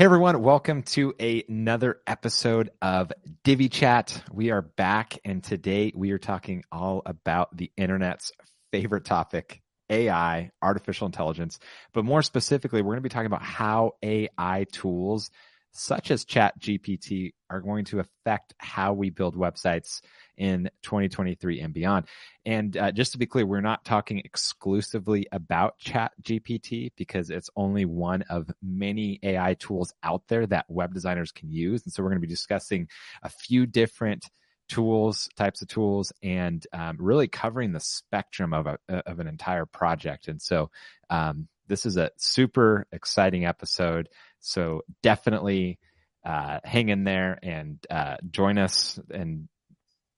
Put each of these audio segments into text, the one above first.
Hey everyone, welcome to another episode of Divi Chat. We are back and today we are talking all about the internet's favorite topic, AI, artificial intelligence. But more specifically, we're going to be talking about how AI tools such as Chat GPT are going to affect how we build websites in 2023 and beyond. And uh, just to be clear, we're not talking exclusively about Chat GPT because it's only one of many AI tools out there that web designers can use. And so we're going to be discussing a few different tools, types of tools, and um, really covering the spectrum of a, of an entire project. And so um, this is a super exciting episode. So definitely uh, hang in there and uh, join us and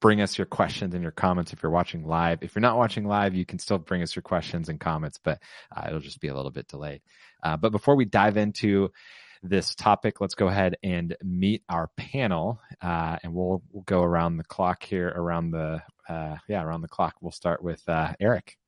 bring us your questions and your comments if you're watching live. If you're not watching live, you can still bring us your questions and comments, but uh, it'll just be a little bit delayed. Uh, but before we dive into this topic, let's go ahead and meet our panel, uh, and we'll, we'll go around the clock here, around the uh, yeah, around the clock. We'll start with uh, Eric.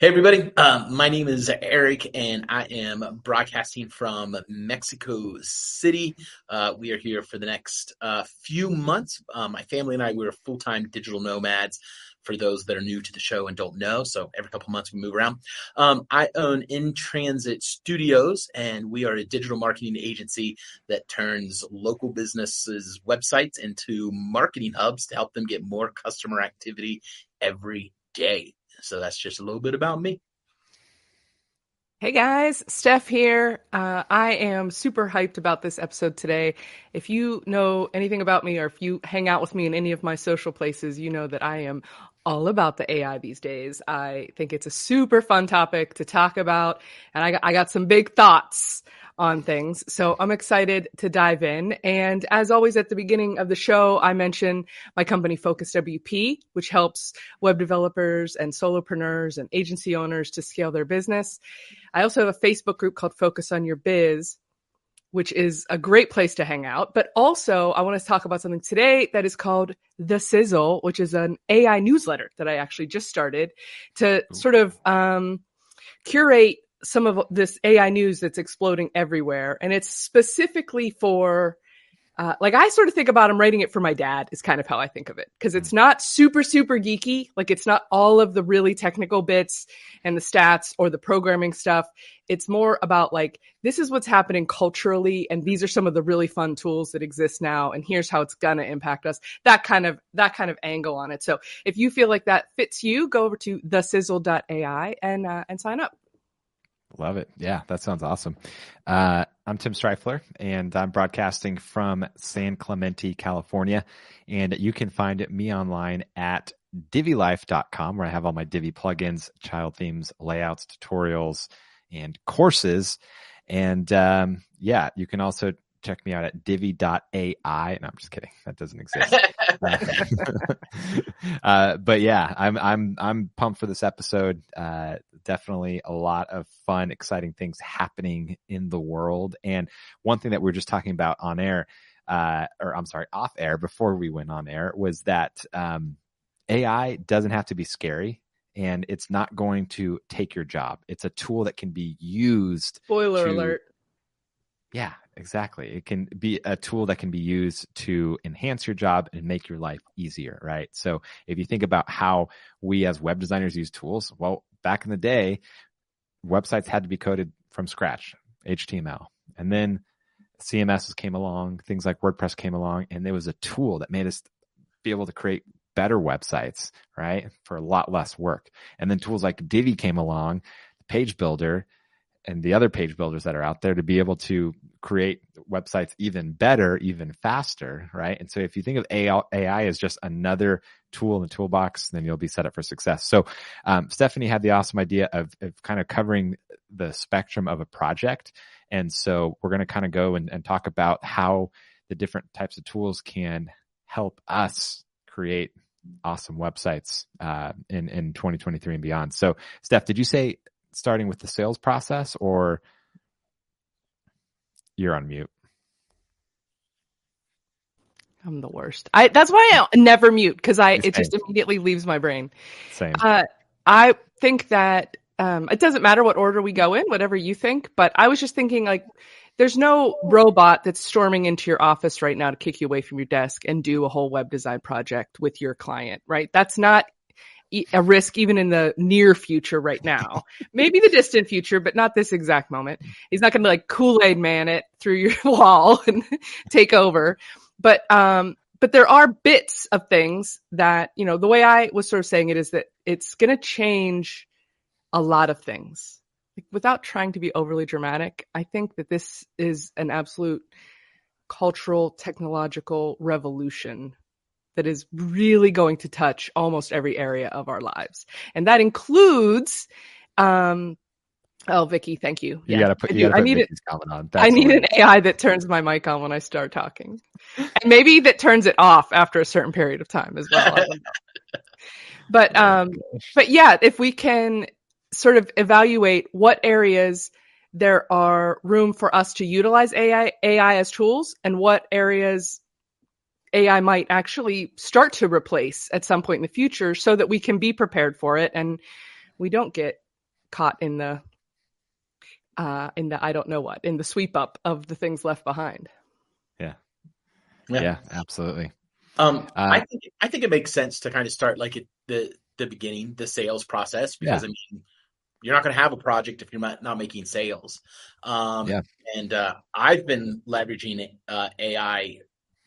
Hey, everybody. Um, my name is Eric, and I am broadcasting from Mexico City. Uh, we are here for the next uh, few months. Uh, my family and I, we're full time digital nomads for those that are new to the show and don't know. So every couple months we move around. Um, I own In Transit Studios, and we are a digital marketing agency that turns local businesses' websites into marketing hubs to help them get more customer activity every day. So that's just a little bit about me. Hey guys, Steph here. Uh, I am super hyped about this episode today. If you know anything about me or if you hang out with me in any of my social places, you know that I am all about the AI these days. I think it's a super fun topic to talk about, and I, got, I got some big thoughts on things. So I'm excited to dive in. And as always, at the beginning of the show, I mention my company Focus WP, which helps web developers and solopreneurs and agency owners to scale their business. I also have a Facebook group called Focus on Your Biz, which is a great place to hang out. But also, I want to talk about something today that is called The Sizzle, which is an AI newsletter that I actually just started to sort of um, curate some of this AI news that's exploding everywhere. And it's specifically for, uh, like, I sort of think about I'm writing it for my dad, is kind of how I think of it. Cause it's not super, super geeky. Like, it's not all of the really technical bits and the stats or the programming stuff. It's more about, like, this is what's happening culturally. And these are some of the really fun tools that exist now. And here's how it's going to impact us. That kind of, that kind of angle on it. So if you feel like that fits you, go over to thesizzle.ai and, uh, and sign up. Love it. Yeah, that sounds awesome. Uh, I'm Tim Strifler, and I'm broadcasting from San Clemente, California. And you can find me online at divilife.com, where I have all my Divi plugins, child themes, layouts, tutorials, and courses. And um, yeah, you can also check me out at divi.ai. No, I'm just kidding. That doesn't exist. uh, but yeah, I'm, I'm, I'm pumped for this episode. Uh, definitely a lot of fun, exciting things happening in the world. And one thing that we are just talking about on air, uh, or I'm sorry, off air before we went on air was that, um, AI doesn't have to be scary and it's not going to take your job. It's a tool that can be used. Spoiler to, alert. Yeah, exactly. It can be a tool that can be used to enhance your job and make your life easier, right? So if you think about how we as web designers use tools, well, back in the day, websites had to be coded from scratch, HTML. And then CMSs came along, things like WordPress came along, and there was a tool that made us be able to create better websites, right? For a lot less work. And then tools like Divi came along, page builder, and the other page builders that are out there to be able to create websites even better, even faster, right? And so if you think of AI, as just another tool in the toolbox, then you'll be set up for success. So um, Stephanie had the awesome idea of, of kind of covering the spectrum of a project. And so we're going to kind of go and, and talk about how the different types of tools can help us create awesome websites uh, in in 2023 and beyond. So, Steph, did you say starting with the sales process or you're on mute? I'm the worst. I that's why I never mute because I it just immediately leaves my brain. Same. Uh, I think that um, it doesn't matter what order we go in, whatever you think. But I was just thinking like there's no robot that's storming into your office right now to kick you away from your desk and do a whole web design project with your client, right? That's not a risk even in the near future right now. Maybe the distant future, but not this exact moment. He's not going to like Kool-Aid man it through your wall and take over. But um but there are bits of things that, you know, the way I was sort of saying it is that it's going to change a lot of things. Like, without trying to be overly dramatic, I think that this is an absolute cultural technological revolution that is really going to touch almost every area of our lives. And that includes um Oh, Vicky, thank you. You yeah, gotta put. You gotta put I need it. On. I need an AI that turns my mic on when I start talking, and maybe that turns it off after a certain period of time as well. but oh um, but yeah, if we can sort of evaluate what areas there are room for us to utilize AI AI as tools, and what areas AI might actually start to replace at some point in the future so that we can be prepared for it and we don't get caught in the uh in the I don't know what, in the sweep up of the things left behind. Yeah. Yeah, yeah absolutely. Um uh, I think I think it makes sense to kind of start like at the the beginning, the sales process because yeah. I mean you're not going to have a project if you're not, not making sales. Um, yeah. And uh, I've been leveraging uh, AI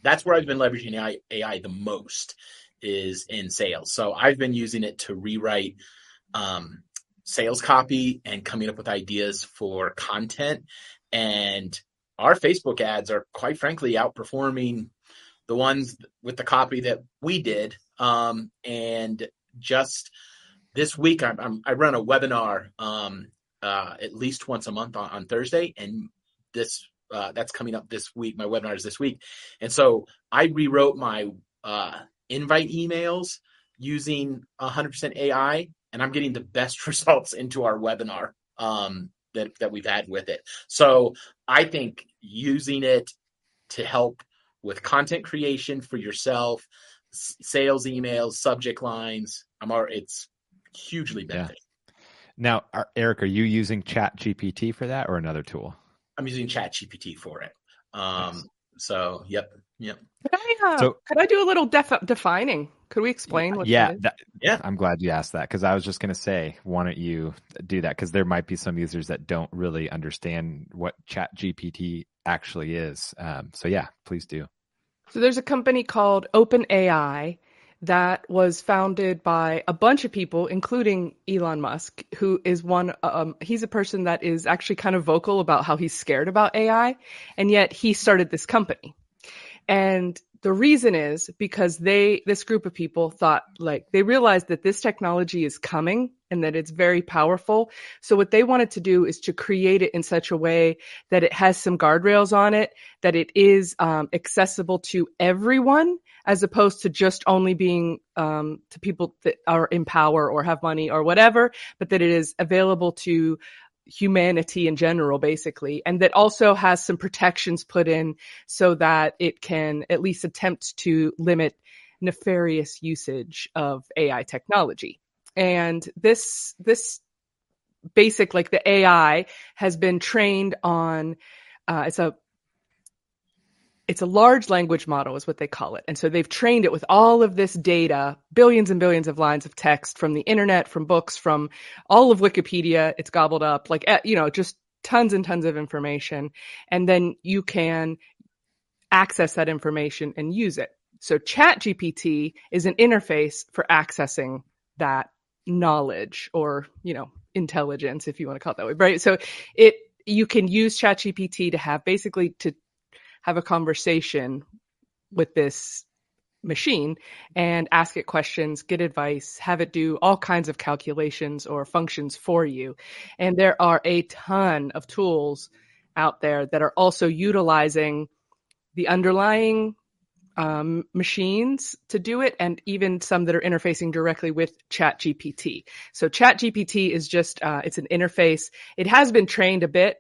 that's where I've been leveraging AI, AI the most is in sales. So I've been using it to rewrite um, sales copy and coming up with ideas for content. And our Facebook ads are quite frankly outperforming the ones with the copy that we did. Um, and just this week, I'm, I'm, i run a webinar um, uh, at least once a month on, on Thursday, and this uh, that's coming up this week. My webinar is this week, and so I rewrote my uh, invite emails using 100% AI, and I'm getting the best results into our webinar um, that that we've had with it. So I think using it to help with content creation for yourself, s- sales emails, subject lines, I'm already, it's hugely beneficial. Yeah. Now, are, Eric, are you using Chat GPT for that or another tool? I'm using Chat GPT for it. Um, yes. So, yep, yep. Could I, uh, so, could I do a little def- defining? Could we explain what? Yeah, that, yeah. I'm glad you asked that because I was just going to say, why don't you do that? Because there might be some users that don't really understand what Chat GPT actually is. Um, so, yeah, please do. So, there's a company called OpenAI that was founded by a bunch of people, including Elon Musk, who is one, um, he's a person that is actually kind of vocal about how he's scared about AI. And yet he started this company. And the reason is because they, this group of people thought like, they realized that this technology is coming and that it's very powerful. So what they wanted to do is to create it in such a way that it has some guardrails on it, that it is um, accessible to everyone as opposed to just only being um, to people that are in power or have money or whatever, but that it is available to humanity in general, basically, and that also has some protections put in so that it can at least attempt to limit nefarious usage of AI technology. And this, this basic, like the AI has been trained on, uh, it's a it's a large language model is what they call it. And so they've trained it with all of this data, billions and billions of lines of text from the internet, from books, from all of Wikipedia. It's gobbled up, like, eh, you know, just tons and tons of information. And then you can access that information and use it. So ChatGPT is an interface for accessing that knowledge or, you know, intelligence, if you want to call it that way, right? So it, you can use ChatGPT to have basically to have a conversation with this machine and ask it questions, get advice, have it do all kinds of calculations or functions for you. And there are a ton of tools out there that are also utilizing the underlying um, machines to do it, and even some that are interfacing directly with ChatGPT. So ChatGPT is just uh, it's an interface. It has been trained a bit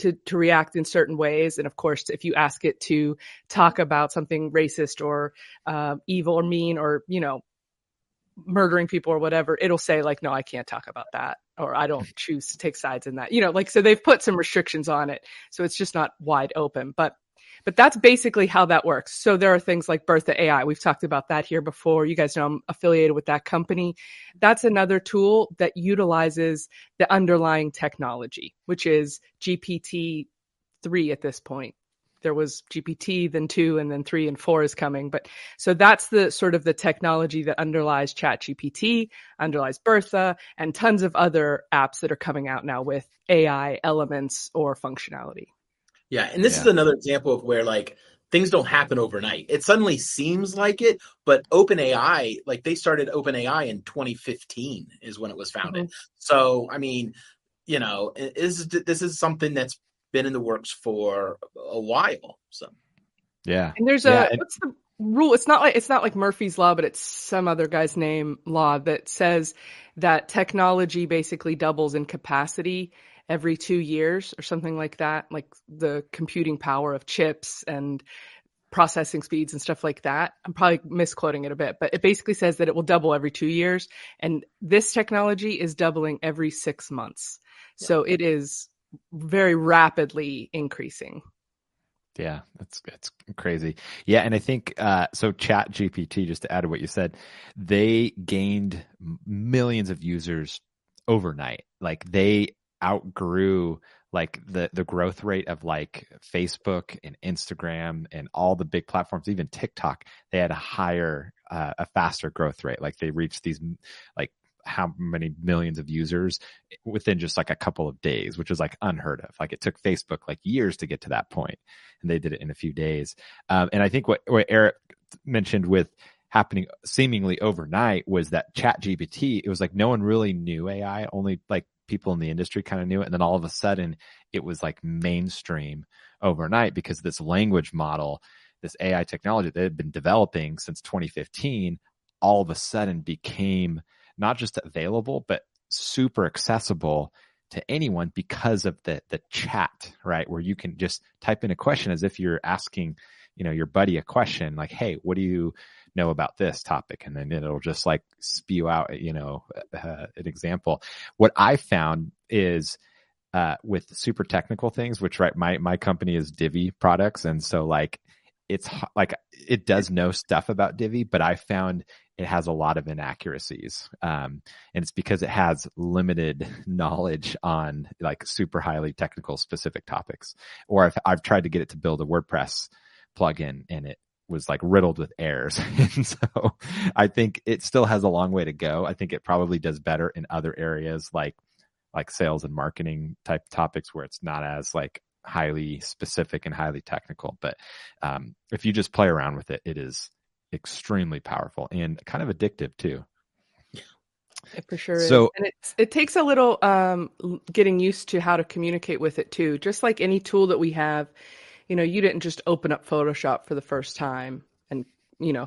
to, to react in certain ways. And of course, if you ask it to talk about something racist or uh, evil or mean or, you know, murdering people or whatever, it'll say like, no, I can't talk about that, or I don't choose to take sides in that. You know, like so they've put some restrictions on it, so it's just not wide open. But but that's basically how that works. So there are things like Bertha AI. We've talked about that here before. You guys know I'm affiliated with that company. That's another tool that utilizes the underlying technology, which is GPT three at this point there was GPT, then two, and then three and four is coming. But so that's the sort of the technology that underlies Chat GPT, underlies Bertha, and tons of other apps that are coming out now with AI elements or functionality. Yeah, and this yeah. is another example of where like things don't happen overnight. It suddenly seems like it, but OpenAI, like they started OpenAI in 2015 is when it was founded. Mm-hmm. So, I mean, you know, is this is something that's been in the works for a while. So yeah, and there's yeah, a what's the rule? It's not like it's not like Murphy's law, but it's some other guy's name law that says that technology basically doubles in capacity every two years or something like that, like the computing power of chips and processing speeds and stuff like that. I'm probably misquoting it a bit, but it basically says that it will double every two years. And this technology is doubling every six months. Yeah. So it is very rapidly increasing. Yeah, that's that's crazy. Yeah, and I think uh, so. Chat GPT, just to add to what you said, they gained millions of users overnight. Like they outgrew like the the growth rate of like Facebook and Instagram and all the big platforms, even TikTok. They had a higher, uh, a faster growth rate. Like they reached these like how many millions of users within just like a couple of days, which is like unheard of. Like it took Facebook like years to get to that point, and they did it in a few days. Um, and I think what, what Eric mentioned with happening seemingly overnight was that Chat GPT. It was like no one really knew AI, only like people in the industry kind of knew it, and then all of a sudden it was like mainstream overnight because this language model, this AI technology that had been developing since 2015, all of a sudden became not just available, but super accessible to anyone because of the the chat, right? Where you can just type in a question as if you're asking, you know, your buddy a question like, "Hey, what do you know about this topic?" And then it'll just like spew out, you know, uh, an example. What I found is uh, with super technical things, which right, my my company is Divi products, and so like it's like it does know stuff about Divi, but I found it has a lot of inaccuracies. Um, and it's because it has limited knowledge on like super highly technical specific topics. Or I've, I've tried to get it to build a WordPress plugin and it was like riddled with errors. and so I think it still has a long way to go. I think it probably does better in other areas like, like sales and marketing type topics where it's not as like highly specific and highly technical. But um, if you just play around with it, it is extremely powerful and kind of addictive too. It for sure so, is. And it it takes a little um, getting used to how to communicate with it too. Just like any tool that we have, you know, you didn't just open up Photoshop for the first time and, you know,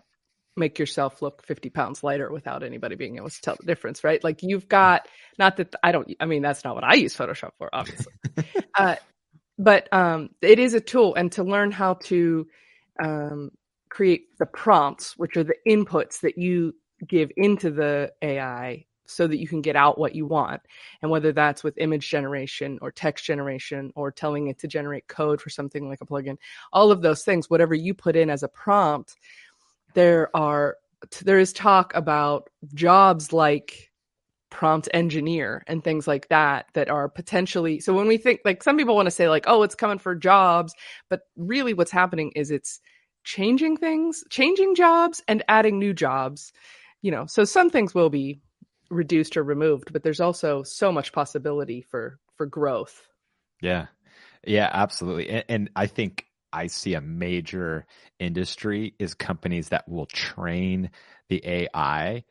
make yourself look 50 pounds lighter without anybody being able to tell the difference, right? Like you've got, not that I don't, I mean, that's not what I use Photoshop for, obviously. uh, but um, it is a tool. And to learn how to um, create the prompts, which are the inputs that you give into the AI so that you can get out what you want. And whether that's with image generation or text generation or telling it to generate code for something like a plugin, all of those things, whatever you put in as a prompt, there are there is talk about jobs like prompt engineer and things like that that are potentially so when we think like some people want to say like oh it's coming for jobs but really what's happening is it's changing things, changing jobs and adding new jobs. You know, so some things will be reduced or removed, but there's also so much possibility for for growth. Yeah. Yeah, absolutely. And, and I think I see a major industry is companies that will train the AI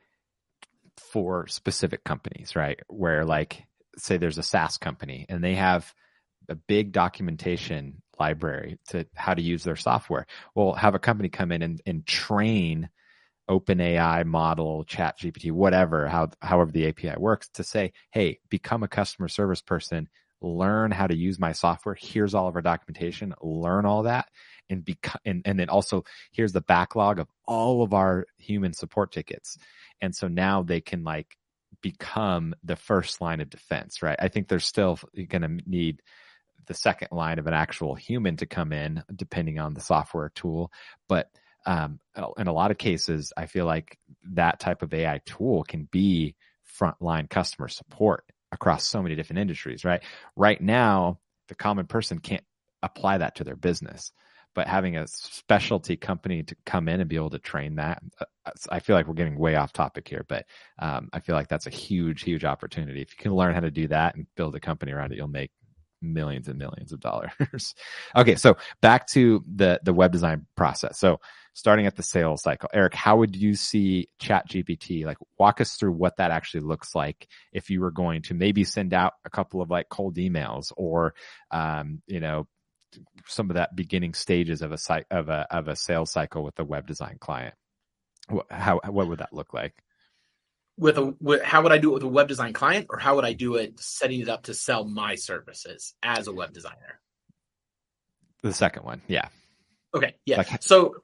for specific companies, right? Where like say there's a SaaS company and they have a big documentation library to how to use their software. Well, have a company come in and, and train OpenAI model, Chat GPT, whatever, how however the API works, to say, hey, become a customer service person, learn how to use my software. Here's all of our documentation. Learn all that and become, and, and then also here's the backlog of all of our human support tickets. And so now they can like become the first line of defense, right? I think they're still going to need the second line of an actual human to come in, depending on the software tool. But um, in a lot of cases, I feel like that type of AI tool can be frontline customer support across so many different industries, right? Right now, the common person can't apply that to their business, but having a specialty company to come in and be able to train that, uh, I feel like we're getting way off topic here, but um, I feel like that's a huge, huge opportunity. If you can learn how to do that and build a company around it, you'll make millions and millions of dollars. okay, so back to the the web design process. So starting at the sales cycle, Eric, how would you see Chat GPT? Like, walk us through what that actually looks like if you were going to maybe send out a couple of like cold emails or, um, you know, some of that beginning stages of a site of a of a sales cycle with a web design client. How what would that look like? with a with, how would I do it with a web design client, or how would I do it setting it up to sell my services as a web designer? The second one, yeah. Okay, yeah. Like, so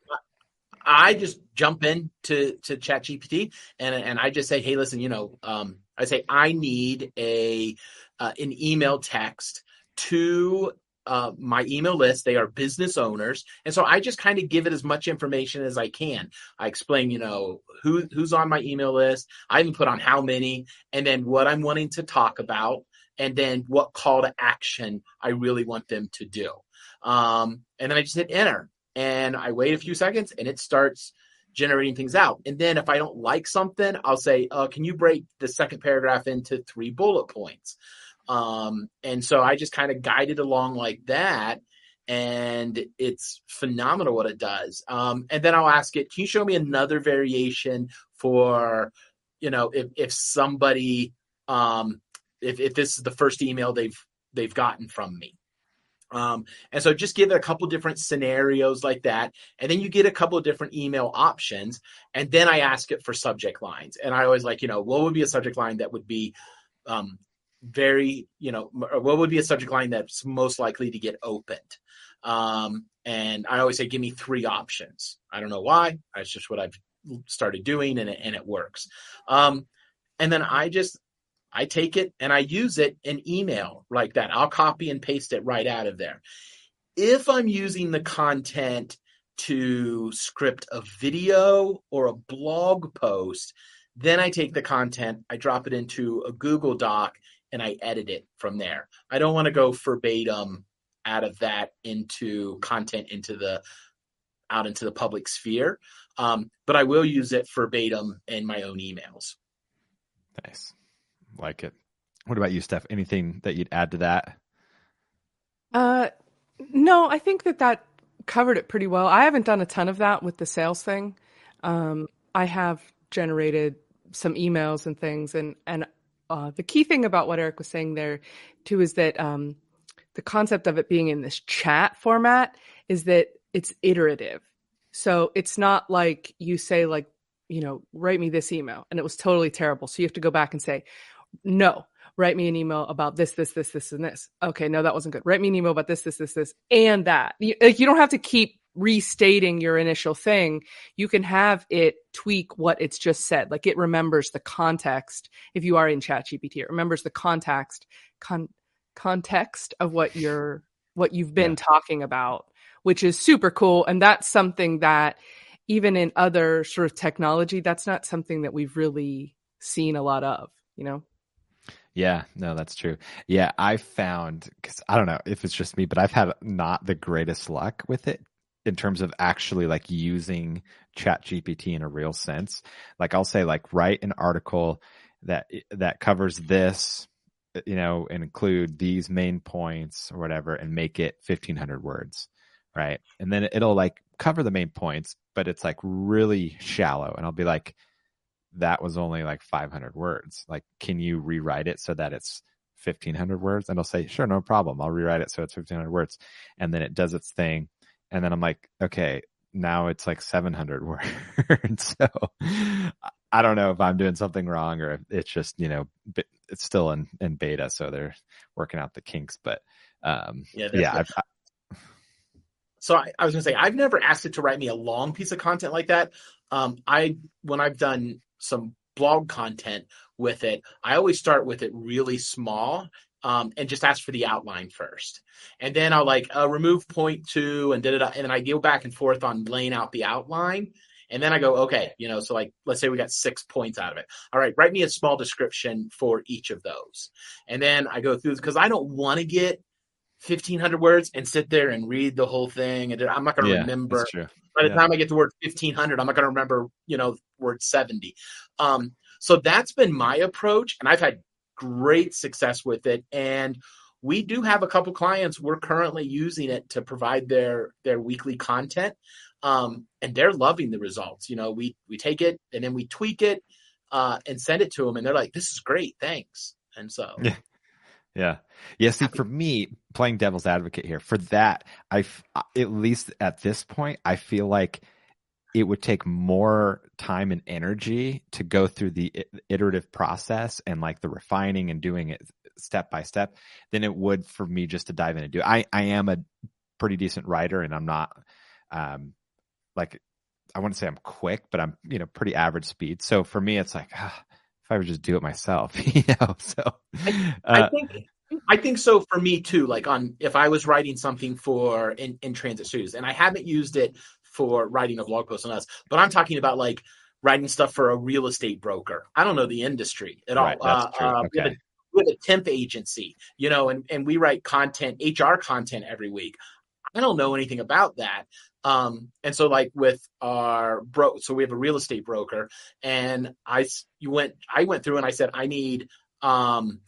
I just jump in to to Chat GPT and and I just say, hey, listen, you know, um, I say I need a uh, an email text to uh, my email list. They are business owners, and so I just kind of give it as much information as I can. I explain, you know, who who's on my email list. I even put on how many, and then what I'm wanting to talk about, and then what call to action I really want them to do. Um, and then I just hit enter, and I wait a few seconds, and it starts generating things out. And then if I don't like something, I'll say, uh, "Can you break the second paragraph into three bullet points?" Um, and so I just kind of guided along like that. And it's phenomenal what it does. Um, and then I'll ask it, can you show me another variation for, you know, if, if somebody, um, if, if this is the first email they've, they've gotten from me. Um, and so just give it a couple different scenarios like that. And then you get a couple of different email options. And then I ask it for subject lines. And I always like, you know, what would be a subject line that would be um, very, you know, what would be a subject line that's most likely to get opened? Um, and I always say, give me three options. I don't know why. That's just what I've started doing, and it, and it works. Um, and then I just I take it and I use it in email like that. I'll copy and paste it right out of there. If I'm using the content to script a video or a blog post, then I take the content, I drop it into a Google Doc, and I edit it from there. I don't want to go verbatim out of that into content into the out into the public sphere. Um, but I will use it verbatim in my own emails. Nice. Like it. What about you, Steph? Anything that you'd add to that? Uh, no, I think that that covered it pretty well. I haven't done a ton of that with the sales thing. Um, I have generated some emails and things, and and uh, the key thing about what Eric was saying there, too, is that um, the concept of it being in this chat format is that it's iterative. So it's not like you say, like, you know, write me this email and it was totally terrible. So you have to go back and say, no, write me an email about this, this, this, this, and this. Okay, no, that wasn't good. Write me an email about this, this, this, this, and that. You, like, you don't have to keep restating your initial thing, you can have it tweak what it's just said. Like it remembers the context. If you are in ChatGPT, it remembers the context con- context of what you're what you've been yeah. talking about, which is super cool. And that's something that even in other sort of technology, that's not something that we've really seen a lot of, you know? Yeah, no, that's true. Yeah, I found because I don't know if it's just me, but I've had not the greatest luck with it in terms of actually like using chat gpt in a real sense. Like i'll say like write an article that eh, that covers this eh, you know and include these main points or whatever and make it 1500 words right? And then it'll like cover the main points but it's like really shallow. And i'll be like that was only like 500 words like can you rewrite it so that it's 1500 words and i'll say sure no problem i'll rewrite it so it's 1500 words and then it does its thing and then I'm like, okay, now it's like 700 words. so I don't know if I'm doing something wrong or if it's just you know it's still in in beta, so they're working out the kinks. But um, yeah, yeah. So I, I was gonna say I've never asked it to write me a long piece of content like that. Um, I when I've done some blog content with it, I always start with it really small um, and just ask for the outline first. And then I'll like uh, remove point two and did it, and then I go back and forth on laying out the outline. And then I go, okay, you know, so like, let's say we got six points out of it. All right, write me a small description for each of those. And then I go through because I don't want to get 1500 words and sit there and read the whole thing. And I'm not going to yeah, remember. By the yeah. time I get to word 1500, I'm not going to remember, you know, word 70. Um, so that's been my approach. And I've had great success with it. And we do have a couple clients we're currently using it to provide their their weekly content um, and they're loving the results you know we we take it and then we tweak it uh, and send it to them and they're like this is great thanks and so yeah yeah yeah see for me playing devil's advocate here for that i at least at this point i feel like it would take more time and energy to go through the iterative process and like the refining and doing it step by step than it would for me just to dive in and do. It. I I am a pretty decent writer and I'm not um like I wouldn't say I'm quick, but I'm you know pretty average speed. So for me, it's like ah, if I would just do it myself, you know. So uh, I think I think so for me too. Like on if I was writing something for in, in transit studios, and I haven't used it for writing a blog post on us, but I'm talking about like writing stuff for a real estate broker. I don't know the industry at right, all. Uh, uh, okay. we, have a, we, have a, temp agency, you know, and, and we write content, HR content every week. I don't know anything about that. Um, and so like with our bro, so we have a real estate broker and I, you went, I went through and I said, I need, um,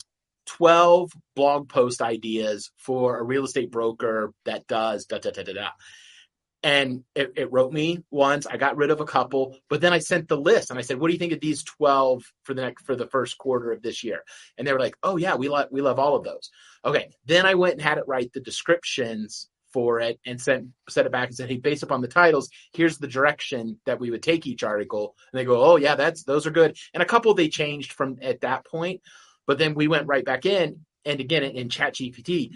12 blog post ideas for a real estate broker that does da da da da da and it, it, wrote me once. I got rid of a couple, but then I sent the list and I said, "What do you think of these twelve for the next for the first quarter of this year?" And they were like, "Oh yeah, we love we love all of those." Okay, then I went and had it write the descriptions for it and sent sent it back and said, "Hey, based upon the titles, here's the direction that we would take each article." And they go, "Oh yeah, that's those are good." And a couple they changed from at that point, but then we went right back in and again in, in Chat GPT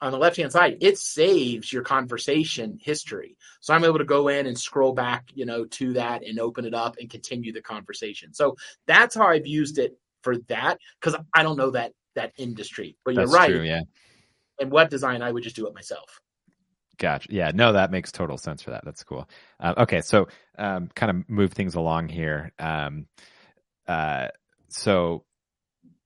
on the left hand side, it saves your conversation history. So I'm able to go in and scroll back, you know, to that and open it up and continue the conversation. So that's how I've used it for that because I don't know that that industry. But you're right. True, yeah. In web design, I would just do it myself. Gotcha. Yeah, no, that makes total sense for that. That's cool. Um, okay, so um, kind of move things along here. Um, uh, so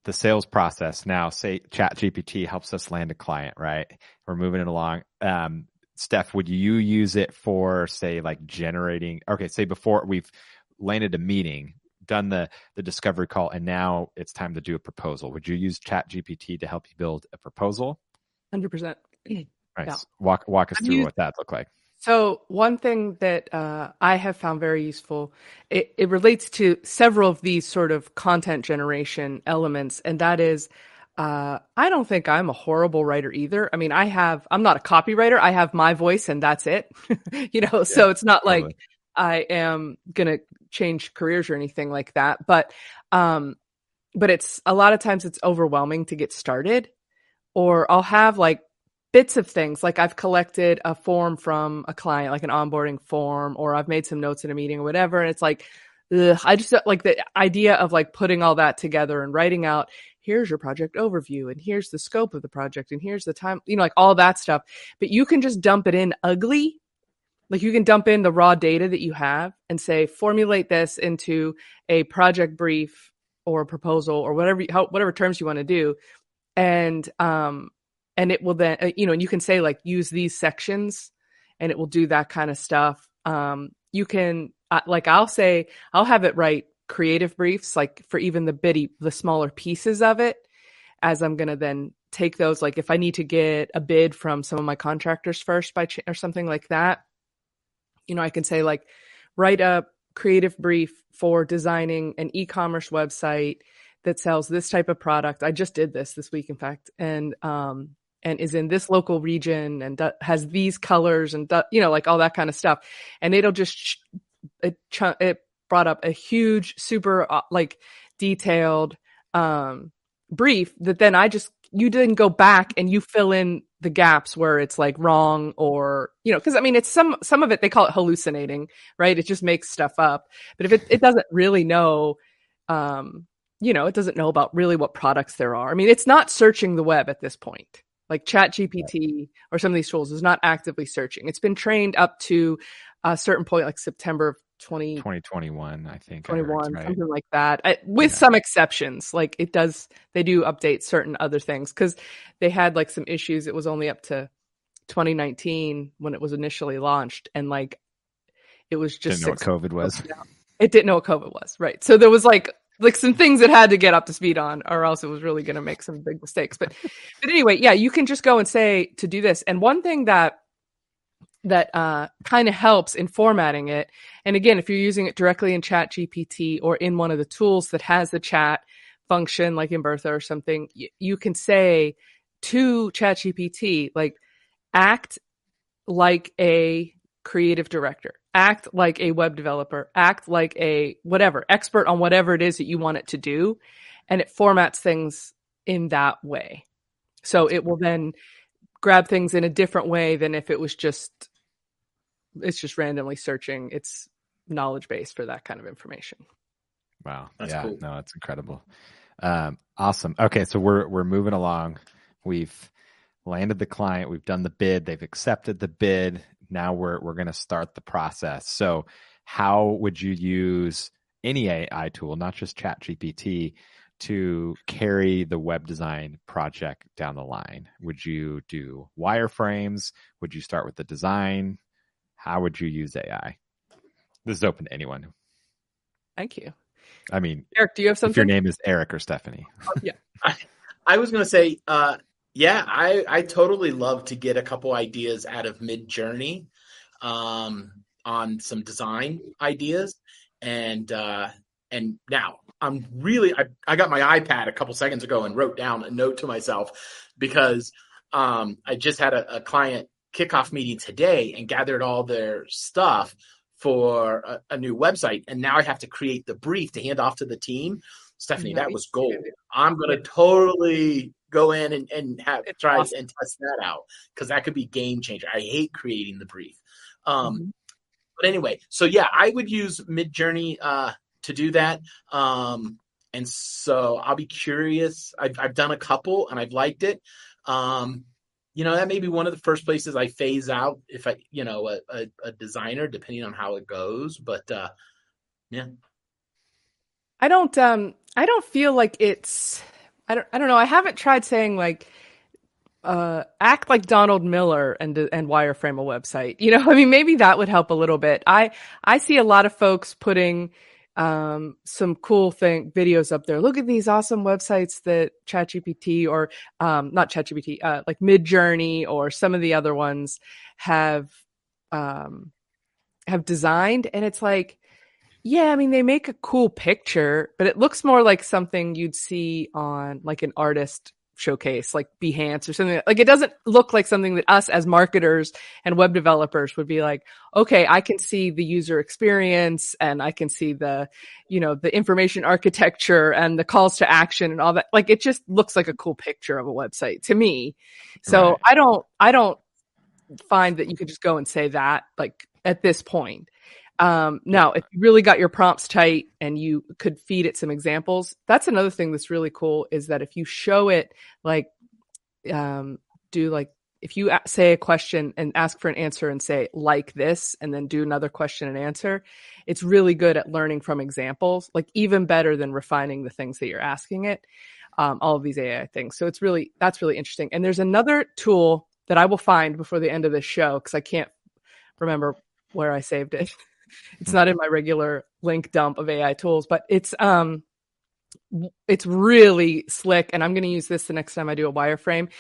the sales process. Now say chat gpt helps us land a client right? We're moving it along. Um, steph would you use it for say like generating? Okay say before we've landed a meeting done the the discovery call and now it's time to do a proposal. Would you use chat gpt to help you build a proposal? 100% right yeah. walk walk us through what that looked like so one thing that uh, I have found very useful, it, it, relates to several of these sort of content generation elements, and that is, uh, I don't think I'm a horrible writer either. I mean, I have, I'm not a copywriter. I have my voice, and that's it. you know, yeah, so it's not like I am gonna change careers or anything like that. But, um, but it's a lot of times it's overwhelming to get started, or I'll have like bits of things like I've collected a form from a client, like an onboarding form, or I've made some notes in a meeting or whatever. And it's like, ugh, I just like the idea of like putting all that together and writing out, here's your project overview and here's the scope of the project and here's the time, you know, like all that stuff. But you can just dump it in ugly. Like you can dump in the raw data that you have and say, formulate this into a project brief or a proposal or whatever, how, whatever terms you want to do. And, um, and it will then uh, you know and you can say like use these sections and it will do that kind of stuff. Um you can uh, like i'll say i'll have it write creative briefs like for even the bitty the smaller pieces of it as i'm going to then take those. Like if i need to get a bid from some of my contractors first by ch- or something like that you know i can say like write a creative brief for designing an e-commerce website that sells this type of product. I just did this this week in fact. And um and is in this local region and has these colors and you know like all that kind of stuff. And it'll just it, it brought up a huge, super uh, like detailed um, brief that then I just you didn't go back and you fill in the gaps where it's like wrong or you know because I mean it's some some of it they call it hallucinating right? It just makes stuff up. But if it, it doesn't really know um you know it doesn't know about really what products there are. I mean it's not searching the web at this point like chat gpt or some of these tools is not actively searching it's been trained up to a certain point like september of 20, 2021 i think I heard, 21 right? something like that I, with Yeah. some exceptions like it does they do update certain other things because they had like some issues it was only up to 2019 when it was initially launched and like it was just didn't know what covid was it didn't know what COVID was, right? So there was like like some things it had to get up to speed on, or else it was really going to make some big mistakes. But but anyway, yeah, you can just go and say to do this. And one thing that that uh, kind of helps in formatting it, and again, if you're using it directly in Chat GPT or in one of the tools that has the chat function, like in Bertha or something, y- you can say to Chat GPT, like act like a creative director, act like a web developer, act like a whatever expert on whatever it is that you want it to do. And it formats things in that way. So it will then grab things in a different way than if it was just, it's just randomly searching. It's knowledge base for that kind of information. Wow. That's yeah. cool. No, it's incredible. Um, awesome. Okay, so we're we're moving along. We've landed the client. We've done the bid. They've accepted the bid. Now we're we're going to start the process. So, how would you use any AI tool, not just ChatGPT, to carry the web design project down the line? Would you do wireframes? Would you start with the design? How would you use AI? This is open to anyone. Thank you. I mean, Eric, do you have if your name is Eric or Stephanie. Yeah. I was going to say, uh, yeah, I, I totally love to get a couple ideas out of Mid Journey um, on some design ideas, and uh, and now I'm really I, I got my iPad a couple seconds ago and wrote down a note to myself because um, I just had a, a client kickoff meeting today and gathered all their stuff for a, a new website, and now I have to create the brief to hand off to the team. Stephanie, that was gold. I'm gonna totally go in and, and have It's try awesome. and test that out because that could be game changer. I hate creating the brief. Um, Mhm. but anyway, so yeah, I would use Mid Journey uh, to do that. Um, and so I'll be curious. I've, I've done a couple and I've liked it. Um, you know, that may be one of the first places I phase out if I, you know, a, a, a designer, depending on how it goes. But uh, yeah, I don't um I don't feel like it's I don't I don't know. I haven't tried saying like uh act like Donald Miller and and wireframe a website. You know, I mean maybe that would help a little bit. I I see a lot of folks putting um some cool thing videos up there. Look at these awesome websites that ChatGPT or um not ChatGPT uh like Midjourney or some of the other ones have um have designed and it's like yeah, I mean they make a cool picture, but it looks more like something you'd see on like an artist showcase, like Behance or something. Like it doesn't look like something that us as marketers and web developers would be like, okay, I can see the user experience and I can see the, you know, the information architecture and the calls to action and all that. Like it just looks like a cool picture of a website to me. So Right. I don't, I don't find that you could just go and say that like at this point. Um, now, if you really got your prompts tight and you could feed it some examples, that's another thing that's really cool is that if you show it like, um, do like, if you say a question and ask for an answer and say like this, and then do another question and answer, it's really good at learning from examples, like even better than refining the things that you're asking it. Um, all of these AI things. So it's really, that's really interesting. And there's another tool that I will find before the end of this show because I can't remember where I saved it. It's not in my regular link dump of AI tools, but it's um it's really slick and I'm going to use this the next time I do a wireframe.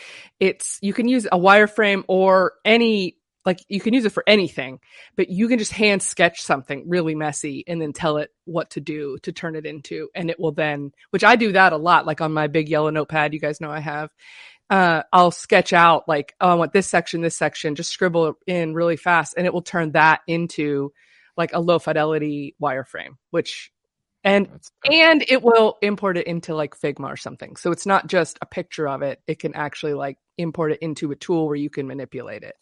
It's you can use a wireframe or any like you can use it for anything, but you can just hand sketch something really messy and then tell it what to do to turn it into and it will then which I do that a lot like on my big yellow notepad you guys know I have uh, I'll sketch out like, oh, I want this section, this section, just scribble in really fast, and it will turn that into like a low fidelity wireframe, which and and it will import it into like Figma or something. So it's not just a picture of it; it can actually like import it into a tool where you can manipulate it,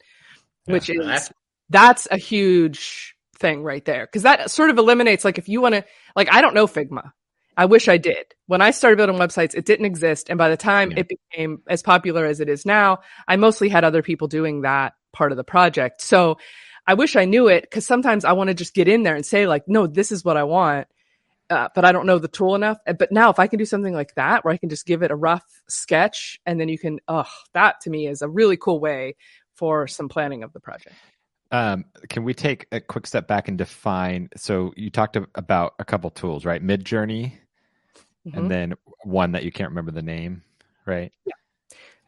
Yeah, which is that's- that's a huge thing right there because that sort of eliminates like if you want to like I don't know Figma. I wish I did. When I started building websites, it didn't exist, and by the time Yeah. it became as popular as it is now, I mostly had other people doing that part of the project. So I wish I knew it because sometimes I want to just get in there and say like, no, this is what I want. Uh, but I don't know the tool enough. But now, if I can do something like that, where I can just give it a rough sketch, and then you can, oh, that to me is a really cool way for some planning of the project. Um, can we take a quick step back and define? So you talked about a couple tools, right? Midjourney, Mhm. and then one that you can't remember the name, right?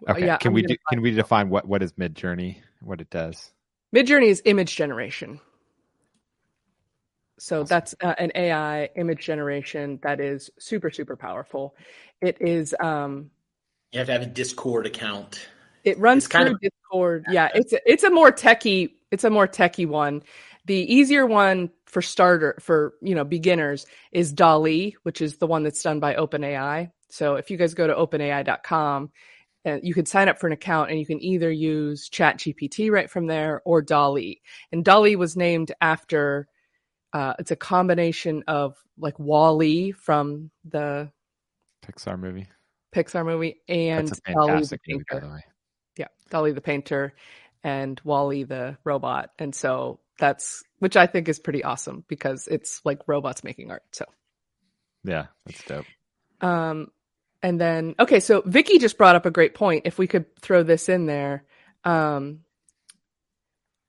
Uh, Okay. yeah, can I'm we do, can we define what what is Midjourney? What it does? Midjourney is image generation. So that's uh, an AI image generation that is super super powerful. It is um You have to have a Discord account. it runs It's kind through of- Discord. Yeah, it's a, it's a more techie it's a more techie one. The easier one for starter for you know beginners is DALL-E, which is the one that's done by OpenAI. So if you guys go to openai.com, uh, you can sign up for an account and you can either use chat gpt right from there or DALL-E And DALL-E was named after uh, it's a combination of like Wally from the Pixar movie. Pixar movie and Dali the fantastic movie, painter. the. Yeah, Dali the painter and Wally the robot. And so that's which I think is pretty awesome because it's like robots making art. So Yeah, that's dope. um and then okay, so Vicky just brought up a great point. If we could throw this in there. Um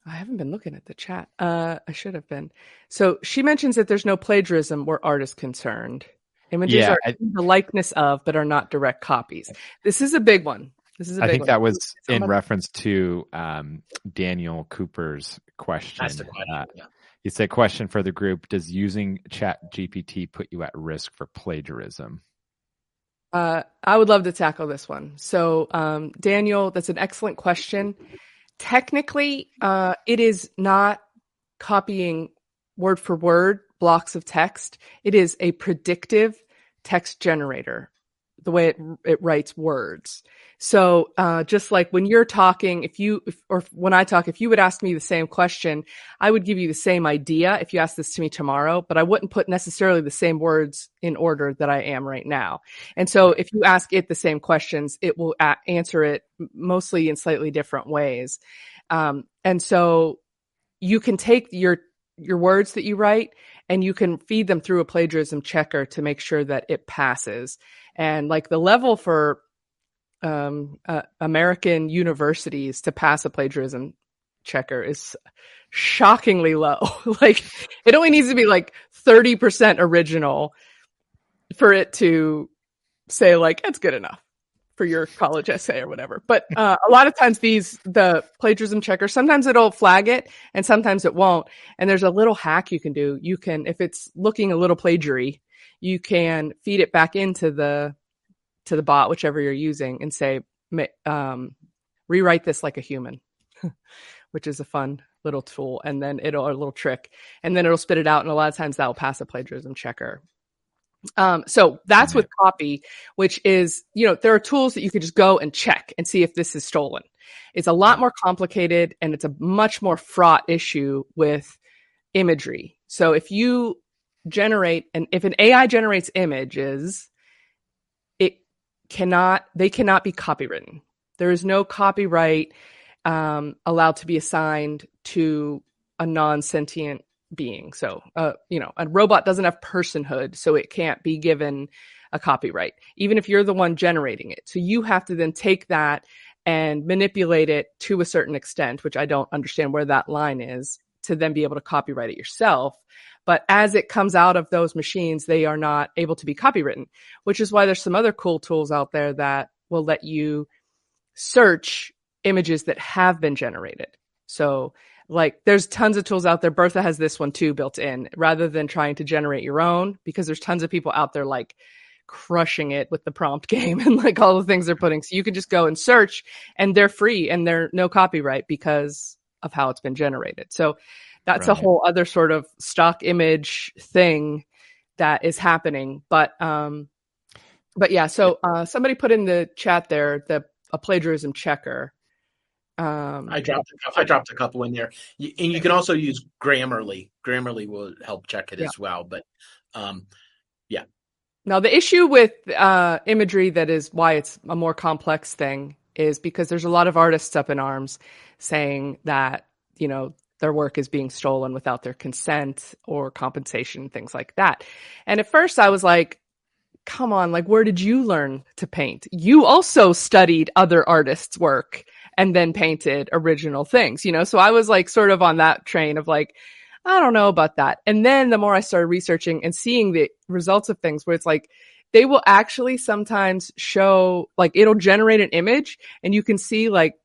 I haven't been looking at the chat. Uh I should have been. So she mentions that there's no plagiarism where art is concerned. Images Yeah, are I- the likeness of, but are not direct copies. This is a big one. This is a I big think one. that was in Someone- reference to um, Daniel Cooper's question. That's the question. Uh, yeah. he said, "Question for the group: Does using Chat GPT put you at risk for plagiarism?" Uh, I would love to tackle this one. So, um, Daniel, that's an excellent question. Technically, uh, it is not copying word for word blocks of text. It is a predictive text generator, the way it, it writes words. So, uh, just like when you're talking, if you, if, or when I talk, if you would ask me the same question, I would give you the same idea if you asked this to me tomorrow, but I wouldn't put necessarily the same words in order that I am right now. And so if you ask it the same questions, it will a- answer it mostly in slightly different ways. Um, and so you can take your your words that you write and you can feed them through a plagiarism checker to make sure that it passes. And like the level for um, uh, American universities to pass a plagiarism checker is shockingly low. like it only needs to be like 30% original for it to say like it's good enough for your college essay or whatever. But uh, a lot of times these the plagiarism checker sometimes it'll flag it and sometimes it won't. And there's a little hack you can do. You can if it's looking a little plagiary, you can feed it back into the to the bot whichever you're using and say um, rewrite this like a human, which is a fun little tool. And then it'll a little trick, and then it'll spit it out. And a lot of times that will pass a plagiarism checker. Um, so that's with copy, which is, you know, there are tools that you could just go and check and see if this is stolen. It's a lot more complicated and it's a much more fraught issue with imagery. So if you generate and if an AI generates images, it cannot, they cannot be copywritten. There is no copyright um, allowed to be assigned to a non-sentient being. So, uh, you know, a robot doesn't have personhood, so it can't be given a copyright, even if you're the one generating it. So you have to then take that and manipulate it to a certain extent, which I don't understand where that line is, to then be able to copyright it yourself. But as it comes out of those machines, they are not able to be copywritten, which is why there's some other cool tools out there that will let you search images that have been generated. So like there's tons of tools out there. Bertha has this one too built in rather than trying to generate your own because there's tons of people out there like crushing it with the prompt game and like all the things they're putting. So you can just go and search and they're free and they're no copyright because of how it's been generated. So that's a whole other sort of stock image thing that is happening. But um, but yeah. So uh, somebody put in the chat there the a plagiarism checker. Um, I dropped a I dropped a couple in there, and you can also use Grammarly. Grammarly will help check it Yeah. as well. But um, yeah. Now, the issue with uh, imagery that is why it's a more complex thing is because there's a lot of artists up in arms saying that, you know, their work is being stolen without their consent or compensation, things like that. And at first I was like, come on, like, where did you learn to paint? You also studied other artists' work and then painted original things, you know? So I was like, sort of on that train of like, I don't know about that. And then the more I started researching and seeing the results of things where it's like they will actually sometimes show like it'll generate an image and you can see like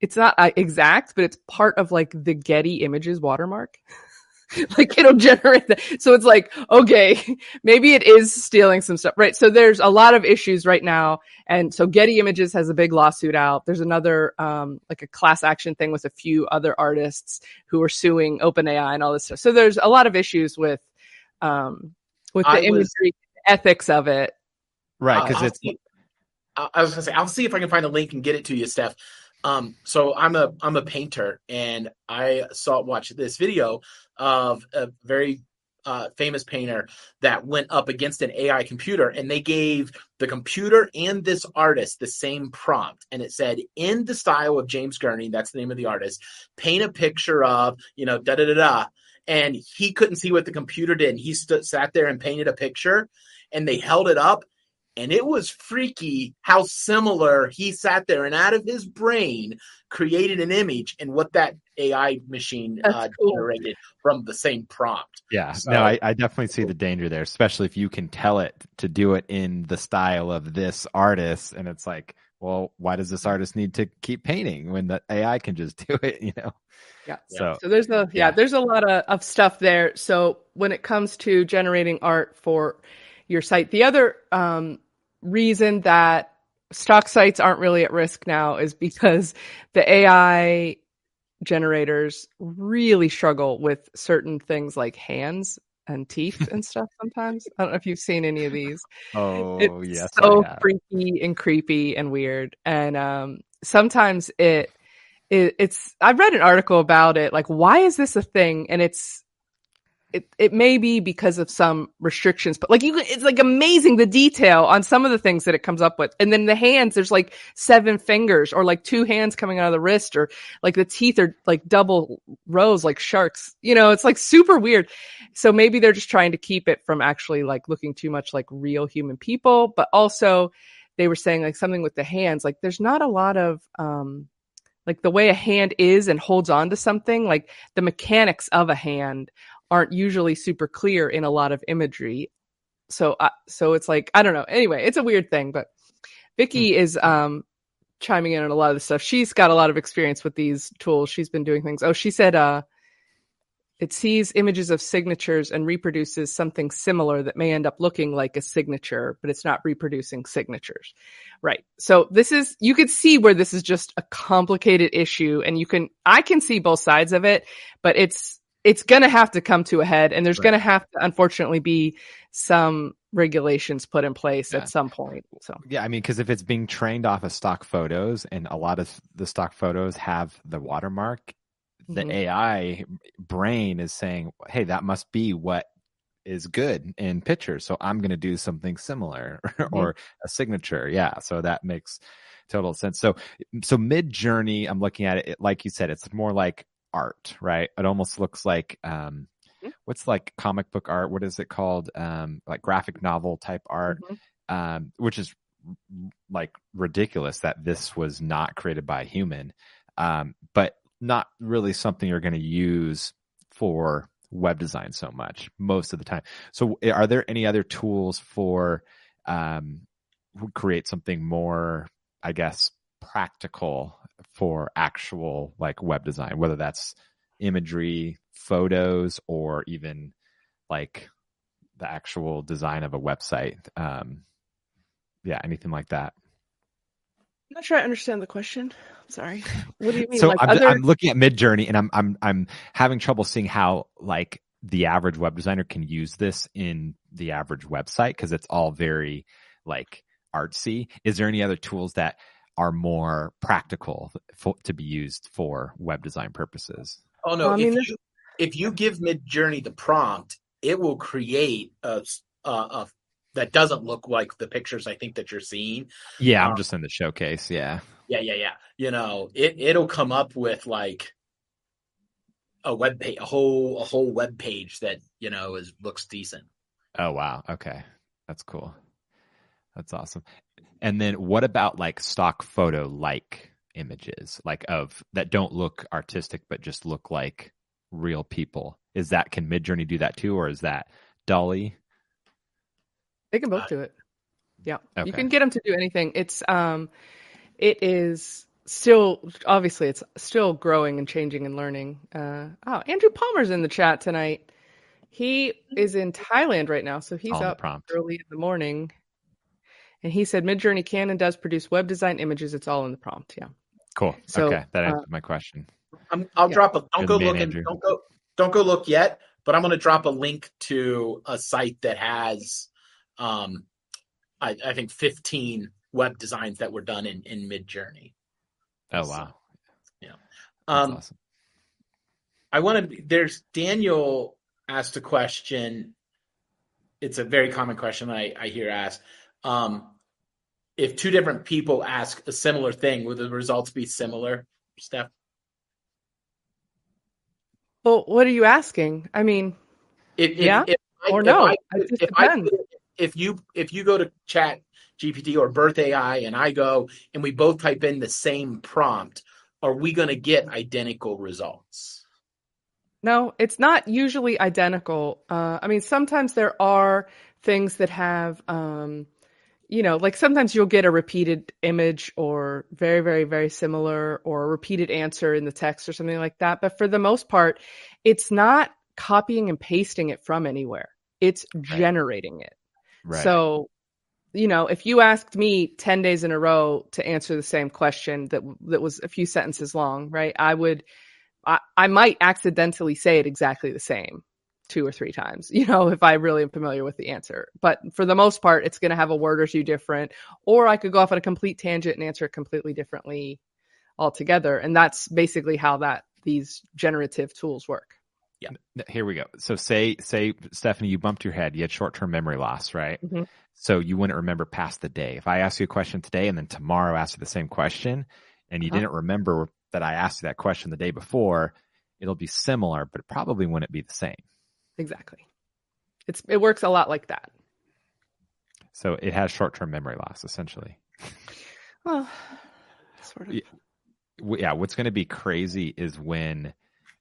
it's not uh, exact, but it's part of like the Getty Images watermark. like it'll generate that. So it's like, okay, maybe it is stealing some stuff, right? So there's a lot of issues right now. And so Getty Images has a big lawsuit out. There's another, um, like a class action thing with a few other artists who are suing OpenAI and all this stuff. So there's a lot of issues with, um, with the I was- imagery ethics of it. Right, Uh, because I'll it's see- I I was gonna say I'll see if I can find a link and get it to you, Steph. Um, so I'm a I'm a painter, and I saw watch this video of a very uh, famous painter that went up against an AI computer, and they gave the computer and this artist the same prompt, and it said, "In the style of James Gurney, that's the name of the artist, paint a picture of you know da da da da." And he couldn't see what the computer did, and he stood sat there and painted a picture, and they held it up and it was freaky how similar he sat there and out of his brain created an image and what that AI machine That's uh, cool. generated from the same prompt. yeah. So- no, I, I definitely see the danger there, especially if you can tell it to do it in the style of this artist, and it's like, well, why does this artist need to keep painting when the AI can just do it? You know. Yeah. So So there's a yeah, Yeah. there's a lot of, of stuff there. So when it comes to generating art for your site, the other um, reason that stock sites aren't really at risk now is because the AI generators really struggle with certain things like hands and teeth and stuff sometimes. I don't know if you've seen any of these. Oh it's yes, so freaky and creepy and weird. And um sometimes it, it it's i read an article about it like why is this a thing? And it's it, it may be because of some restrictions, but like you, it's like amazing the detail on some of the things that it comes up with. And then the hands, there's like seven fingers or like two hands coming out of the wrist or like the teeth are like double rows like sharks. You know, it's like super weird. So maybe they're just trying to keep it from actually like looking too much like real human people, but also they were saying like something with the hands, like there's not a lot of, um, like the way a hand is and holds on to something, like the mechanics of a hand aren't usually super clear in a lot of imagery. So, uh, so it's like I don't know. Anyway, it's a weird thing, but Vicky is um chiming in on a lot of the stuff. She's got a lot of experience with these tools. She's been doing things. Oh, she said uh it sees images of signatures and reproduces something similar that may end up looking like a signature, but it's not reproducing signatures. Right. So this is, you could see where this is just a complicated issue and you can, I can see both sides of it, but it's, it's going to have to come to a head and there's Right. going to have to unfortunately be some regulations put in place Yeah. at some point. So Yeah, I mean, because if it's being trained off of stock photos, and a lot of the stock photos have the watermark, the Mhm. AI brain is saying, "Hey, that must be what is good in pictures." So I'm going to do something similar or a signature. Yeah, so that makes total sense. So, so Midjourney, I'm looking at it, it. Like you said, it's more like art, right? It almost looks like um, Mhm. what's like comic book art? What is it called? Um, like graphic novel type art Mhm. um, which is like ridiculous that this was not created by a human, um, but not really something you're going to use for web design so much most of the time. So, are there any other tools for um, create something more, I guess, practical for actual like web design, whether that's imagery, photos, or even like the actual design of a website? Um, yeah, anything like that. I'm not sure I understand the question. Sorry. What do you mean? So like I'm, other... I'm looking at Midjourney and I'm I'm I'm having trouble seeing how like the average web designer can use this in the average website because it's all very like artsy. Is there any other tools that are more practical for, to be used for web design purposes? Oh no! Well, I mean, if you if you give Midjourney the prompt, it will create a, a, a that doesn't look like the pictures I think that you're seeing. Yeah, I'm Um, just in the showcase. Yeah. Yeah, yeah, yeah. You know, it it'll come up with like a web page, a whole a whole web page that you know is looks decent. Oh wow. Okay. That's cool. That's awesome. And then what about like stock photo like images like of that don't look artistic but just look like real people? Is that can Midjourney do that too or is that DALL-E? They can both do it. Yeah. Okay. You can get them to do anything. It's um it is still obviously it's still growing and changing and learning. Uh oh, Andrew Palmer's in the chat tonight. He is in Thailand right now, so he's All up prompt. early in the morning. And he said Midjourney can and does produce web design images. It's all in the prompt. Yeah. Cool. So, okay, that uh, answered my question. I'm, I'll Yeah. drop a. Don't Good go man, looking. Andrew. Don't go. Don't go look yet. But I'm going to drop a link to a site that has, um, I, I think 15 web designs that were done in in Midjourney. Oh wow. That's Um, awesome. I want to. There's Daniel asked a question. It's a very common question I, I hear asked. Um, if two different people ask a similar thing, will the results be similar, Steph? Well, what are you asking? I mean, If, if, Yeah, if I- or if no. I- It I- if you if you go to Chat GPT or Bertha AI and I go and we both type in the same prompt, are we going to get identical results? No, it's not usually identical. Uh, I mean, sometimes there are things that have, um, you know, like sometimes you'll get a repeated image or very, very, very similar or a repeated answer in the text or something like that. But for the most part, it's not copying and pasting it from anywhere. It's generating it. Right. So, you know, if you asked me 10 days in a row to answer the same question that that was a few sentences long, right? I would I, I might accidentally say it exactly the same two or three times, you know, if I really am familiar with the answer. But for the most part, it's going to have a word or two different, or I could go off on a complete tangent and answer it completely differently altogether. And that's basically how that these generative tools work. Yeah. Here we go. So say say Stephanie, you bumped your head. You had short term memory loss, right? Mhm. So you wouldn't remember past the day. If I ask you a question today and then tomorrow ask you the same question, and you Uh-huh. didn't remember that I asked you that question the day before, it'll be similar, but it probably wouldn't be the same. Exactly. It's it works a lot like that. So it has short term memory loss essentially. Well, sort of. Yeah. What's going to be crazy is when,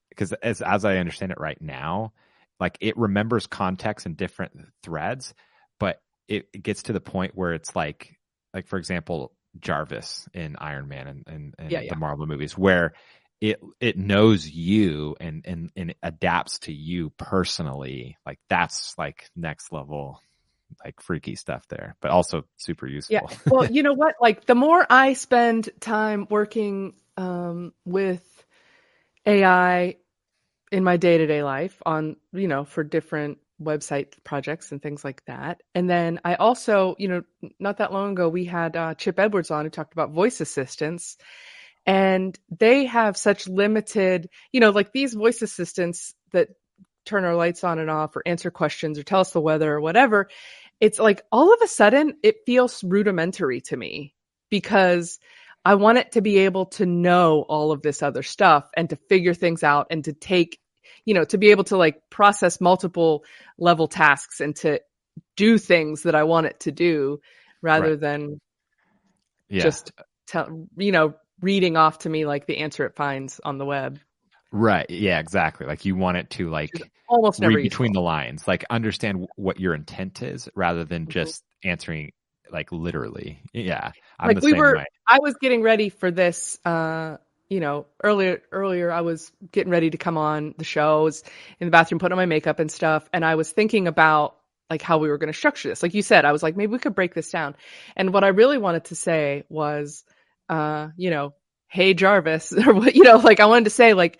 because as as I understand it right now, like it remembers context and different threads, but it, it gets to the point where it's like, like for example, Jarvis in Iron Man and and, and Yeah, the. Marvel movies, where it it knows you and and and adapts to you personally. Like that's like next level, like freaky stuff there, but also super useful. Yeah. Well, you know what? Like the more I spend time working um, with AI in my day to day life on, you know, for different website projects and things like that. And then I also, you know, not that long ago, we had uh, Chip Edwards on who talked about voice assistants. And they have such limited, you know, like these voice assistants that turn our lights on and off or answer questions or tell us the weather or whatever it's like all of a sudden it feels rudimentary to me because I want it to be able to know all of this other stuff and to figure things out and to take, you know, to be able to like process multiple level tasks and to do things that I want it to do rather Right. than yeah. just tell, you know, reading off to me like the answer it finds on the web. Right. Yeah, exactly. Like you want it to like Almost read between useful. the lines, like understand w- what your intent is rather than Mhm. just answering like literally. Yeah. I'm Like, we were- way. I was getting ready for this. Uh, you know, earlier earlier I was getting ready to come on the shows in the bathroom putting on my makeup and stuff, and I was thinking about like how we were going to structure this. Like you said, I was like, maybe we could break this down. And what I really wanted to say was, uh, you know, hey Jarvis, or what, you know, like I wanted to say, like,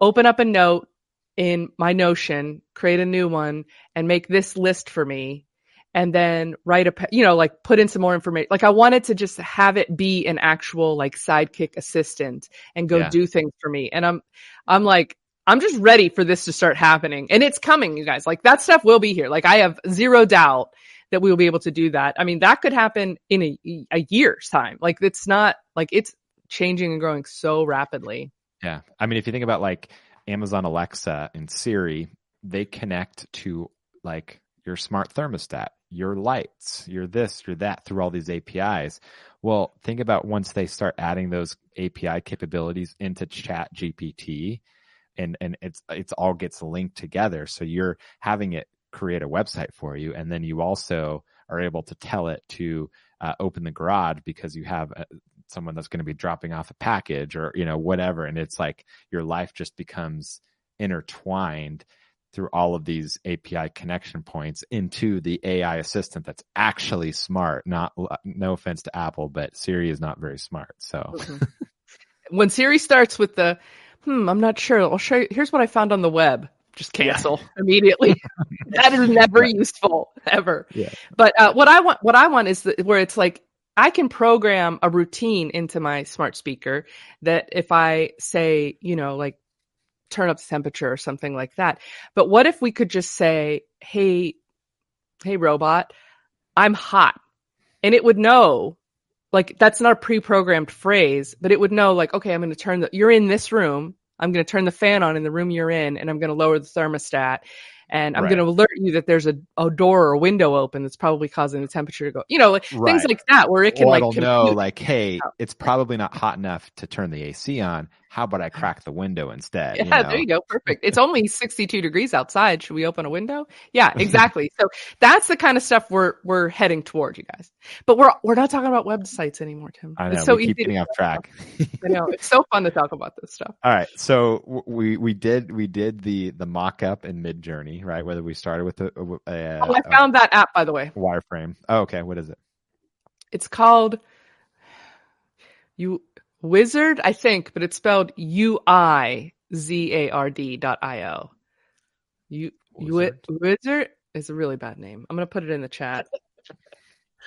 open up a note in my Notion, create a new one, and make this list for me. And then write a, you know, like put in some more information. Like I wanted to just have it be an actual like sidekick assistant and go Yeah. do things for me. And I'm, I'm like, I'm just ready for this to start happening. And it's coming, you guys. Like that stuff will be here. Like I have zero doubt that we will be able to do that. I mean, that could happen in a, a year's time. Like it's not like it's changing and growing so rapidly. Yeah. I mean, if you think about like Amazon Alexa and Siri, they connect to like your smart thermostat, your lights, your this, your that through all these APIs. Well, think about once they start adding those API capabilities into Chat GPT and, and it's, it's all gets linked together. So you're having it create a website for you. And then you also are able to tell it to uh, open the garage because you have uh someone that's going to be dropping off a package or, you know, whatever. And it's like your life just becomes intertwined through all of these API connection points into the AI assistant that's actually smart. Not, no offense to Apple, but Siri is not very smart. So Mhm. when Siri starts with the, hmm, I'm not sure. I'll show you. Here's what I found on the web. Just Yeah. cancel immediately. that is never useful ever. Yeah. But uh, what I want, what I want is the, where it's like I can program a routine into my smart speaker that if I say, you know, like turn up the temperature or something like that. But what if we could just say, hey, hey, robot, I'm hot, and it would know like that's not a pre-programmed phrase, but it would know like, okay, I'm going to turn the, you're in this room. I'm going to turn the fan on in the room you're in and I'm going to lower the thermostat and I'm Right. going to alert you that there's a, a door or a window open that's probably causing the temperature to go, you know, like things like that where it can or like know like, hey, it's probably not hot enough to turn the AC on. How about I crack the window instead? Yeah, you know? there you go. Perfect. It's only 62 degrees outside. Should we open a window? Yeah, exactly. so that's the kind of stuff we're we're heading toward, you guys. But we're we're not talking about websites anymore, Tim. I know It's so we keep easy. getting off track. I know it's so fun to talk about this stuff. All right, so we we did we did the the mock up in Midjourney, right? Whether we started with a, a, a, Oh, I found that app by the way. wireframe. Oh, okay, what is it? It's called you wizard, I think, but it's spelled U I Z A R D dot I O. You Wizard? wizard is a really bad name. I'm gonna put it in the chat.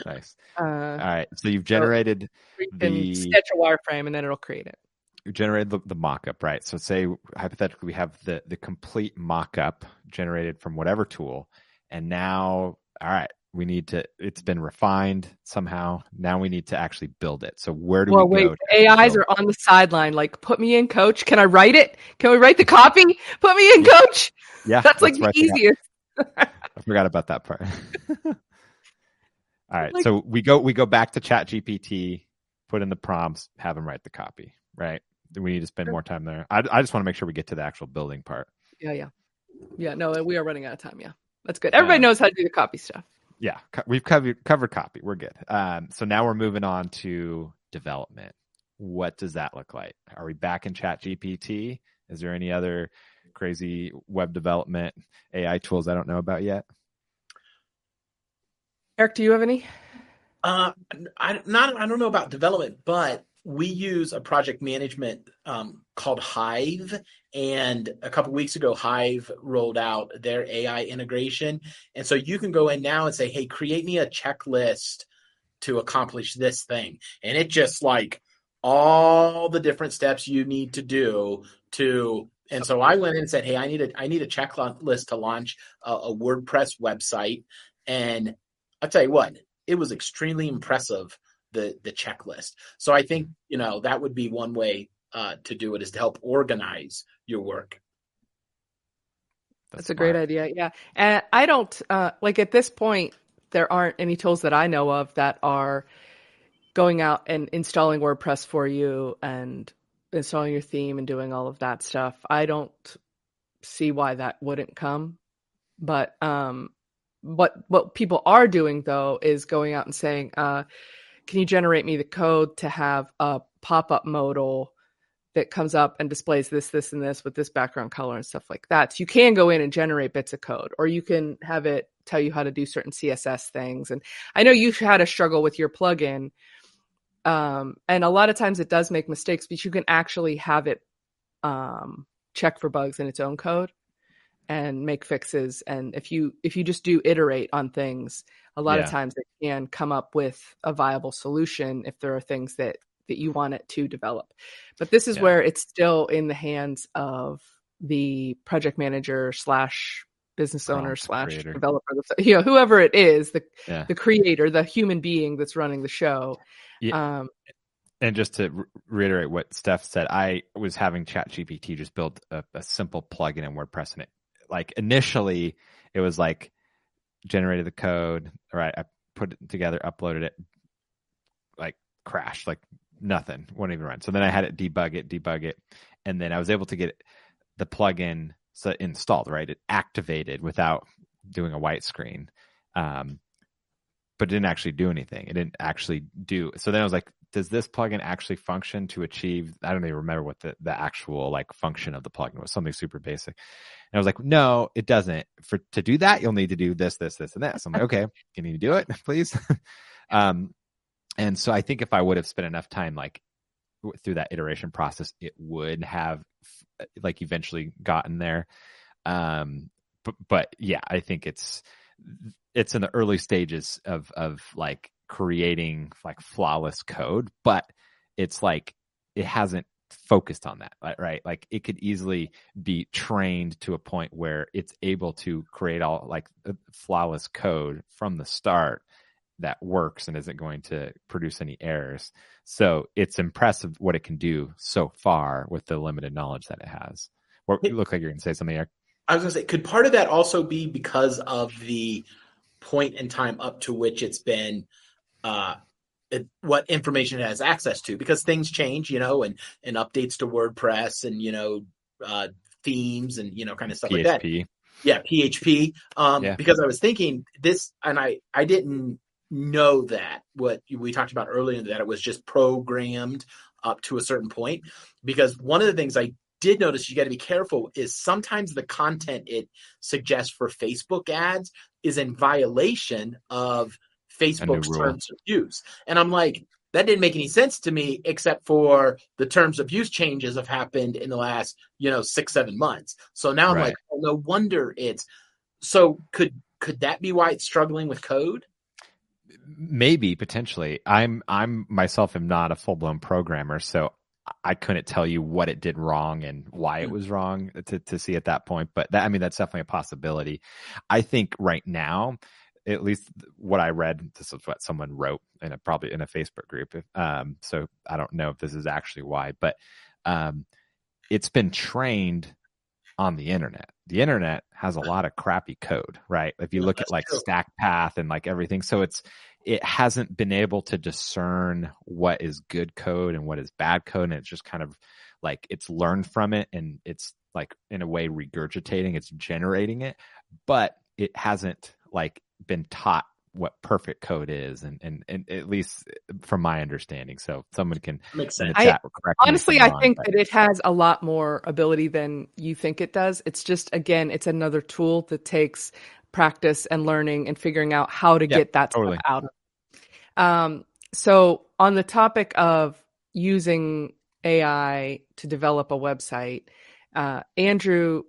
Nice. Uh, All right, so you've generated you the- sketch a wireframe and then it'll create it. you generated the, the mock-up, right? So say hypothetically we have the the complete mock-up generated from whatever tool, and now, all right, we need to. It's been refined somehow. Now we need to actually build it. So where do Well, we wait, go? the AIs are on the sideline. Like, put me in, coach. Can I write it? Can we write the copy? Put me in, coach. Yeah, That's like that's the right. I forgot- easiest. I forgot about that part. All right, Like- so we go we go back to Chat GPT, put in the prompts, have them write the copy, right? We need to spend more time there? I, I just want to make sure we get to the actual building part. Yeah, yeah, yeah. No, we are running out of time. Yeah, that's good. Everybody Um, knows how to do the copy stuff. Yeah, co- we've covered covered copy. We're good. Um, so now we're moving on to development. What does that look like? Are we back in Chat GPT? Is there any other crazy web development AI tools I don't know about yet? Eric, do you have any? Uh, I not I don't know about development, but we use a project management um, called Hive, and a couple weeks ago, Hive rolled out their AI integration, and so you can go in now and say, "Hey, create me a checklist to accomplish this thing," and it just like all the different steps you need to do to. And so I went in and said, "Hey, I need a I need a checklist to launch a, a WordPress website," and I'll tell you what, it was extremely impressive the the checklist. So I think you know that would be one way uh, to do it is to help organize your work. That's, a great idea. Yeah. And I don't uh like at this point there aren't any tools that I know of that are going out and installing WordPress for you and installing your theme and doing all of that stuff. I don't see why that wouldn't come. But um what what people are doing though is going out and saying, uh, can you generate me the code to have a pop-up modal that comes up and displays this, this, and this with this background color and stuff like that. So you can go in and generate bits of code, or you can have it tell you how to do certain CSS things. And I know you've had a struggle with your plugin Um, and a lot of times it does make mistakes, but you can actually have it um, check for bugs in its own code and make fixes. And if you if you just do iterate on things, a lot Yeah. of times they can come up with a viable solution if there are things that that you want it to develop. But this is Yeah. where it's still in the hands of the project manager slash business owner slash creator. developer, you know, whoever it is, the Yeah. the creator, the human being that's running the show. Yeah. Um, And just to re- reiterate what Steph said, I was having ChatGPT just build a, a simple plugin in WordPress, and it like initially it was like generated the code, right? I put it together, uploaded it, like crashed, like nothing, wouldn't even run. So then I had it debug it, debug it, and then I was able to get the plugin so installed, right? It activated without doing a white screen. Um, but didn't actually do anything. It didn't actually do. So then I was like, does this plugin actually function to achieve? I don't even remember what the, the actual like function of the plugin was. Something super basic. And I was like, no, it doesn't. For to do that, you'll need to do this, this, this, and this. I'm like, okay, can you do it, please? um, and so I think if I would have spent enough time like through that iteration process, it would have like eventually gotten there. Um, but, but yeah, I think it's it's in the early stages of of like creating like flawless code, but it's like it hasn't focused on that, right? Like it could easily be trained to a point where it's able to create all like flawless code from the start that works and isn't going to produce any errors. So it's impressive what it can do so far with the limited knowledge that it has. Or you look like you're going to say something, Eric. I was going to say, could part of that also be because of the point in time up to which it's been, uh, it, what information it has access to? Because things change, you know, and and updates to WordPress and you know uh, themes and you know kind of stuff like that. Yeah, PHP. Um, Yeah. Because I was thinking this, and I I didn't know that what we talked about earlier that it was just programmed up to a certain point. Because one of the things I did notice you got to be careful is sometimes the content it suggests for Facebook ads is in violation of Facebook's terms of use, and I'm like. That didn't make any sense to me, except for the terms of use changes have happened in the last, you know, six, seven months. So now I'm Right. like, oh, no wonder it's so could could that be why it's struggling with code? maybe potentially i'm i'm myself am not a full-blown programmer so i couldn't tell you what it did wrong and why it Hmm. was wrong to, to see at that point but that i mean that's definitely a possibility i think right now at least what i read this is what someone wrote in a probably in a facebook group um so i don't know if this is actually why but um it's been trained on the internet. The internet has a lot of crappy code, right? If you look that's at like true. stack path and like everything. So it's, it hasn't been able to discern what is good code and what is bad code. And it's just kind of like it's learned from it and it's like in a way regurgitating, it's generating it, but it hasn't like been taught what perfect code is and, and, and at least from my understanding. So someone can Makes in the sense. I- chat correct Honestly, I'm think but- that it has a lot more ability than you think it does. It's just, again, it's another tool that takes practice and learning and figuring out how to Yeah, get that totally. stuff out of. Um, so on the topic of using AI to develop a website, uh, Andrew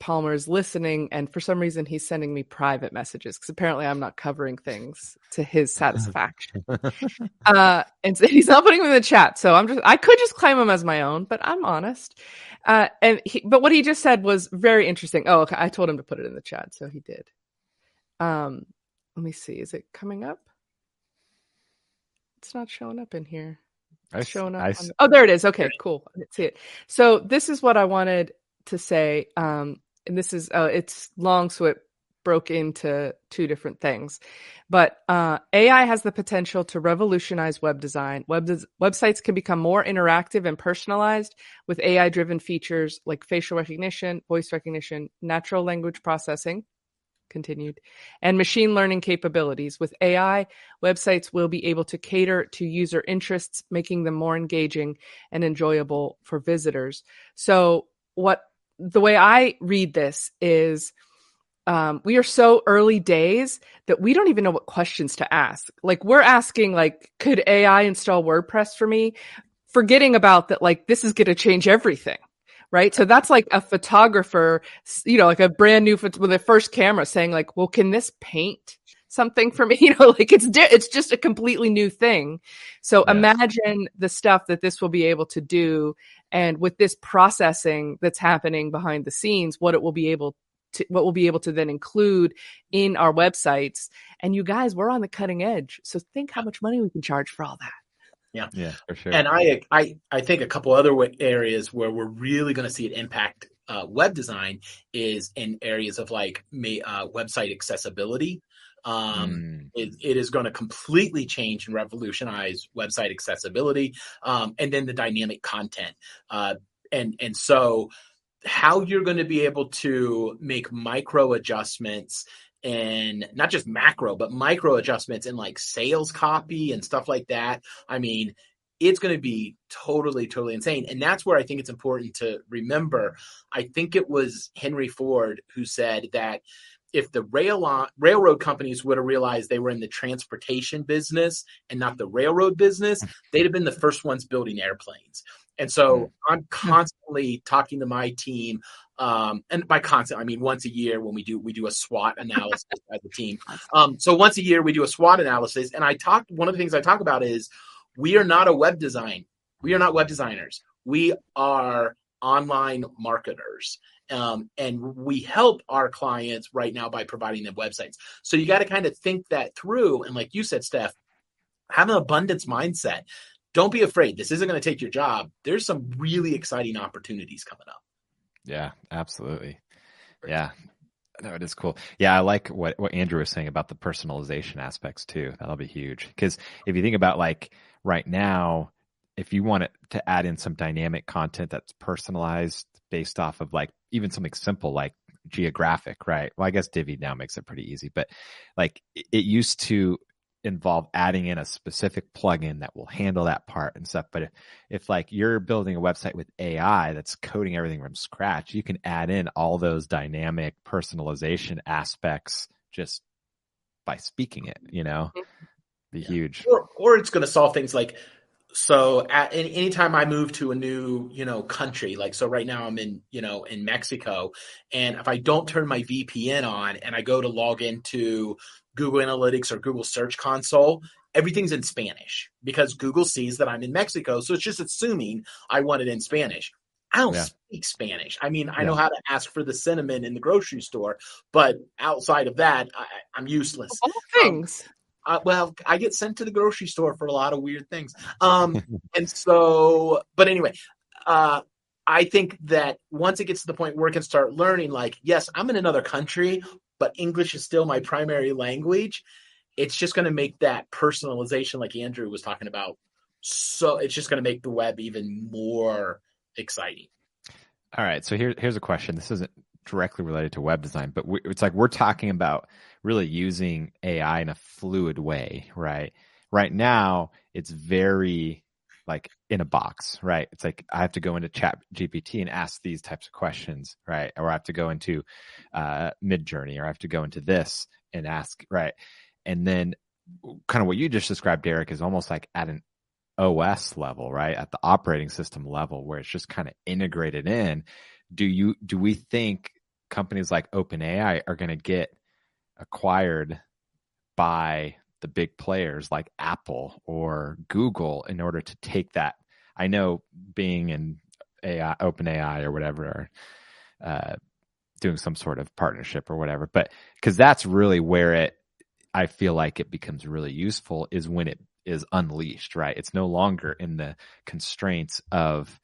Palmer is listening, and for some reason he's sending me private messages because apparently I'm not covering things to his satisfaction. uh, and so he's not putting them in the chat. So I'm just, I could just claim him as my own, but I'm honest. Uh, and he, but what he just said was very interesting. Oh, okay. I told him to put it in the chat, so he did. Um, let me see. Is it coming up? It's not showing up in here. I It's s- showing up. I on oh, there it is. Okay, cool. I didn't see it. So this is what I wanted to say. Um, and this is uh, it's long, so it broke into two different things. But uh, AI has the potential to revolutionize web design. Web des- websites can become more interactive and personalized with AI-driven features like facial recognition, voice recognition, natural language processing. Continued, and machine learning capabilities. With AI, websites will be able to cater to user interests, making them more engaging and enjoyable for visitors. So, what the way I read this is um, we are so early days that we don't even know what questions to ask. Like we're asking, like, could AI install WordPress for me? Forgetting about that, like this is going to change everything, right? So that's like a photographer, you know, like a brand new with a first camera saying, like, well, can this paint? Something for me you know like it's di- it's just a completely new thing so yeah. imagine the stuff that this will be able to do and with this processing that's happening behind the scenes what it will be able to, what we'll be able to then include in our websites. And you guys, we're on the cutting edge. So think how much money we can charge for all that. Yeah, yeah, for sure. And I, I, I think a couple other areas where we're really going to see it impact uh, web design is in areas of like uh, website accessibility. Um, mm. it, it is going to completely change and revolutionize website accessibility, um, and then the dynamic content. Uh, and and so how you're going to be able to make micro adjustments and not just macro, but micro adjustments in like sales copy and stuff like that. I mean, it's going to be totally, totally insane. And that's where I think it's important to remember. I think it was Henry Ford who said that if the rail railroad companies would have realized they were in the transportation business and not the railroad business, they'd have been the first ones building airplanes. And so mm. I'm constantly talking to my team. Um, and by constant, I mean once a year when we do we do a SWOT analysis as a team. Um, so once a year we do a SWOT analysis, and I talk. One of the things I talk about is we are not a web design. We are not web designers. We are online marketers. Um, and we help our clients right now by providing them websites. So you got to kind of think that through. And like you said, Steph, have an abundance mindset don't be afraid. This isn't going to take your job. There's some really exciting opportunities coming up. Yeah, absolutely. Yeah. No, it is cool. Yeah, I like what, what Andrew was saying about the personalization aspects too. That'll be huge. Because if you think about like right now, if you want to add in some dynamic content that's personalized based off of like even something simple like geographic, right? Well, I guess Divi now makes it pretty easy, but like it used to involve adding in a specific plugin that will handle that part and stuff. But if, if like you're building a website with AI that's coding everything from scratch, you can add in all those dynamic personalization aspects just by speaking it, you know, mm-hmm. be yeah. huge. Or, or it's going to solve things like, so at any anytime I move to a new, you know, country, like so right now I'm in, you know, in Mexico, and if I don't turn my VPN on and I go to log into Google Analytics or Google Search Console, everything's in Spanish because Google sees that I'm in Mexico. So it's just assuming I want it in Spanish. I don't yeah. speak Spanish. I mean, I yeah. know how to ask for the cinnamon in the grocery store, but outside of that, I, am useless. All things. Um, uh, well, I get sent to the grocery store for a lot of weird things. Um, and so, but anyway, uh, I think that once it gets to the point where we can start learning, like, yes, I'm in another country, but English is still my primary language, it's just going to make that personalization, like Andrew was talking about, so it's just going to make the web even more exciting. All right. So here, here's a question. This isn't directly related to web design, but we, it's like we're talking about really using AI in a fluid way, right? Right now, it's very like in a box, right? It's like I have to go into Chat GPT and ask these types of questions, right? Or I have to go into uh, Midjourney, or I have to go into this and ask, right? And then, kind of what you just described, Derek, is almost like at an OS level, right? At the operating system level, where it's just kind of integrated in. Do you do we think companies like OpenAI are going to get acquired by the big players like Apple or Google in order to take that. I know being in AI, OpenAI or whatever uh, doing some sort of partnership or whatever, but because that's really where it, I feel like it becomes really useful is when it is unleashed, right? It's no longer in the constraints of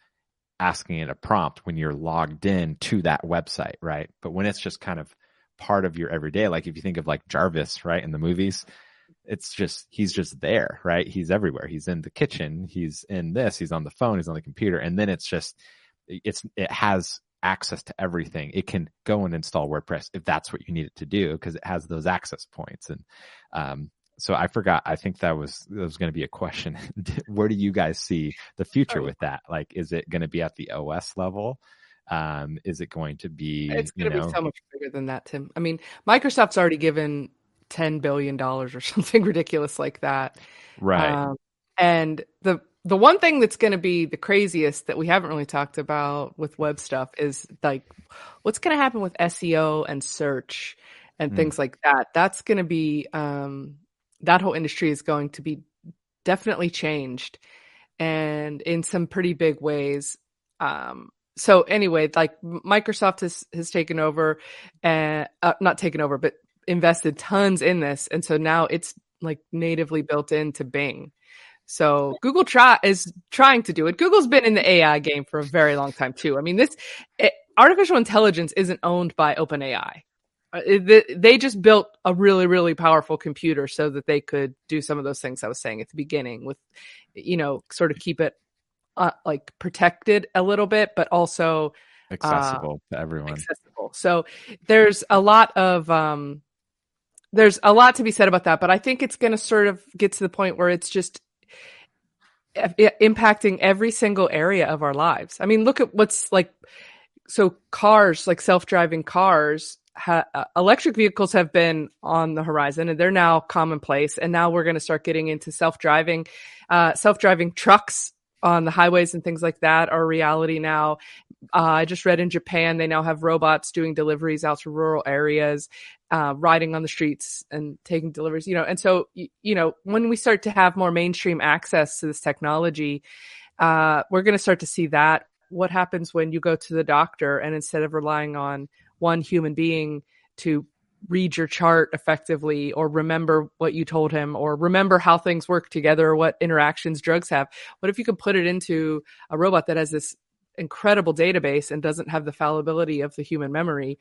asking it a prompt when you're logged in to that website, right? But when it's just kind of part of your everyday, like if you think of like Jarvis, right, in the movies, it's just he's just there, right? He's everywhere. He's in the kitchen, he's in this, he's on the phone, he's on the computer, and then it's just it's it has access to everything. It can go and install WordPress if that's what you need it to do because it has those access points. And um, so I forgot. I think that was that was going to be a question. Where do you guys see the future with that? Like, is it going to be at the OS level? Um, is it going to be? It's going to be so much bigger than that, Tim. I mean, Microsoft's already given ten billion dollars or something ridiculous like that. right? Um, and the the one thing that's going to be the craziest that we haven't really talked about with web stuff is like what's going to happen with SEO and search and Mm. things like that. That's going to be um, that whole industry is going to be definitely changed and in some pretty big ways. Um, so anyway, like Microsoft has has taken over and uh, not taken over, but invested tons in this, and so now it's like natively built into Bing. So Google try is trying to do it. Google's been in the AI game for a very long time too. I mean, this it, artificial intelligence isn't owned by OpenAI. Uh, They just built a really, really powerful computer so that they could do some of those things I was saying at the beginning with, you know, sort of keep it uh, like protected a little bit, but also Accessible to everyone. accessible. So there's a lot of um there's a lot to be said about that, but I think it's going to sort of get to the point where it's just impacting every single area of our lives. I mean, look at what's like so cars, like self-driving cars, ha- uh, electric vehicles have been on the horizon and they're now commonplace and now we're going to start getting into self-driving uh self-driving trucks on the highways and things like that are reality now. Uh, I just read in Japan they now have robots doing deliveries out to rural areas, uh, riding on the streets and taking deliveries. You know, and so you know when we start to have more mainstream access to this technology, uh, we're going to start to see that. What happens when you go to the doctor and instead of relying on one human being to read your chart effectively or remember what you told him or remember how things work together what interactions drugs have. What if you could put it into a robot that has this incredible database and doesn't have the fallibility of the human memory?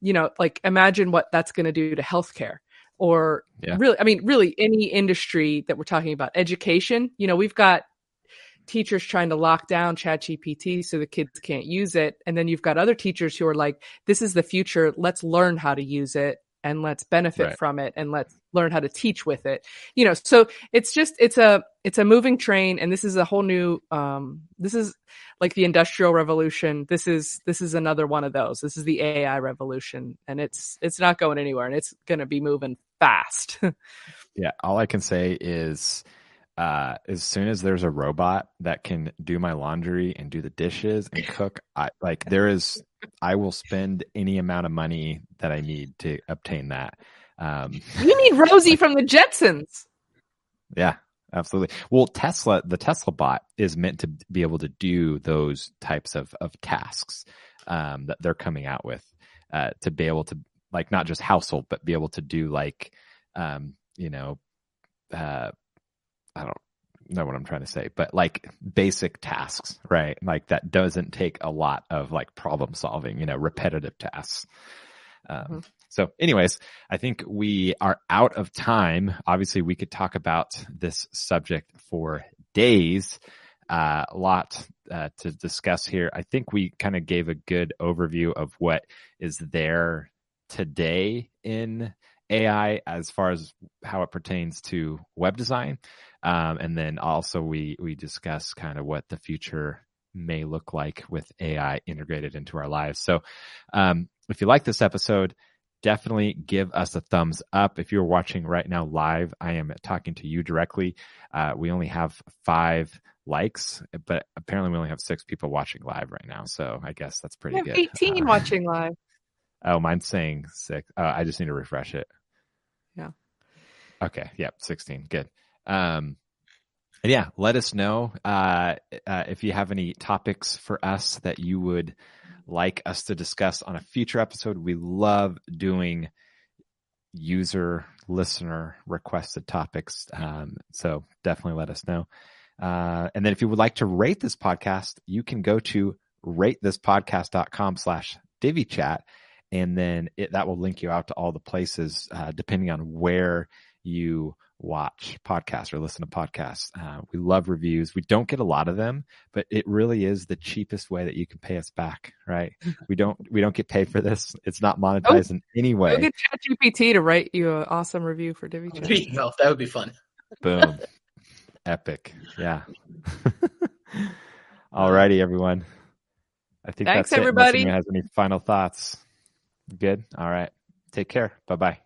You know like imagine what that's going to do to healthcare or Yeah. really i mean really any industry that we're talking about. Education you know we've got teachers trying to lock down chat gpt so the kids can't use it. And then you've got other teachers who are like this is the future. Let's learn how to use it and let's benefit Right. from it and let's learn how to teach with it. You know so it's just it's a it's a moving train and this is a whole new um this is like the industrial revolution. This is this is another one of those. This is the ai revolution and it's it's not going anywhere and it's going to be moving fast. Yeah, all I can say is uh as soon as there's a robot that can do my laundry and do the dishes and cook, I like there is I will spend any amount of money that I need to obtain that. Um you need rosie from the jetsons yeah, absolutely. Well, Tesla, the Tesla bot is meant to be able to do those types of of tasks um that they're coming out with uh to be able to like not just household but be able to do like um you know uh I don't know what I'm trying to say, but like basic tasks, right? Like that doesn't take a lot of like problem solving, you know, repetitive tasks. Um, Mhm. So, anyways, I think we are out of time. Obviously, we could talk about this subject for days. Uh, a lot uh, to discuss here. I think we kind of gave a good overview of what is there today in AI as far as how it pertains to web design. Um, and then also we, we discuss kind of what the future may look like with AI integrated into our lives. So, um, if you like this episode, definitely give us a thumbs up. If you're watching right now live, I am talking to you directly. Uh, we only have five likes, but apparently we only have six people watching live right now. So I guess that's pretty we have good. 18 Uh, watching live Oh, mine's saying six. Uh, I just need to refresh it. Yeah. Okay. Yep. 16. Good. Um, yeah, let us know, uh, uh, if you have any topics for us that you would like us to discuss on a future episode. We love doing user listener requested topics. Um, so definitely let us know. Uh, and then if you would like to rate this podcast, you can go to ratethispodcast.com slash divvychat and then it, that will link you out to all the places uh, depending on where you watch podcasts or listen to podcasts. Uh, we love reviews. We don't get a lot of them, but it really is the cheapest way that you can pay us back, right? we don't we don't get paid for this. It's not monetized in any Go way. get ChatGPT to write you an awesome review for Divvy There Chat. That would be fun. Boom. Epic. Yeah. Alrighty, everyone. I think Thanks, that's it. Unless everybody. anyone has any final thoughts? Good. All right. Take care. Bye bye.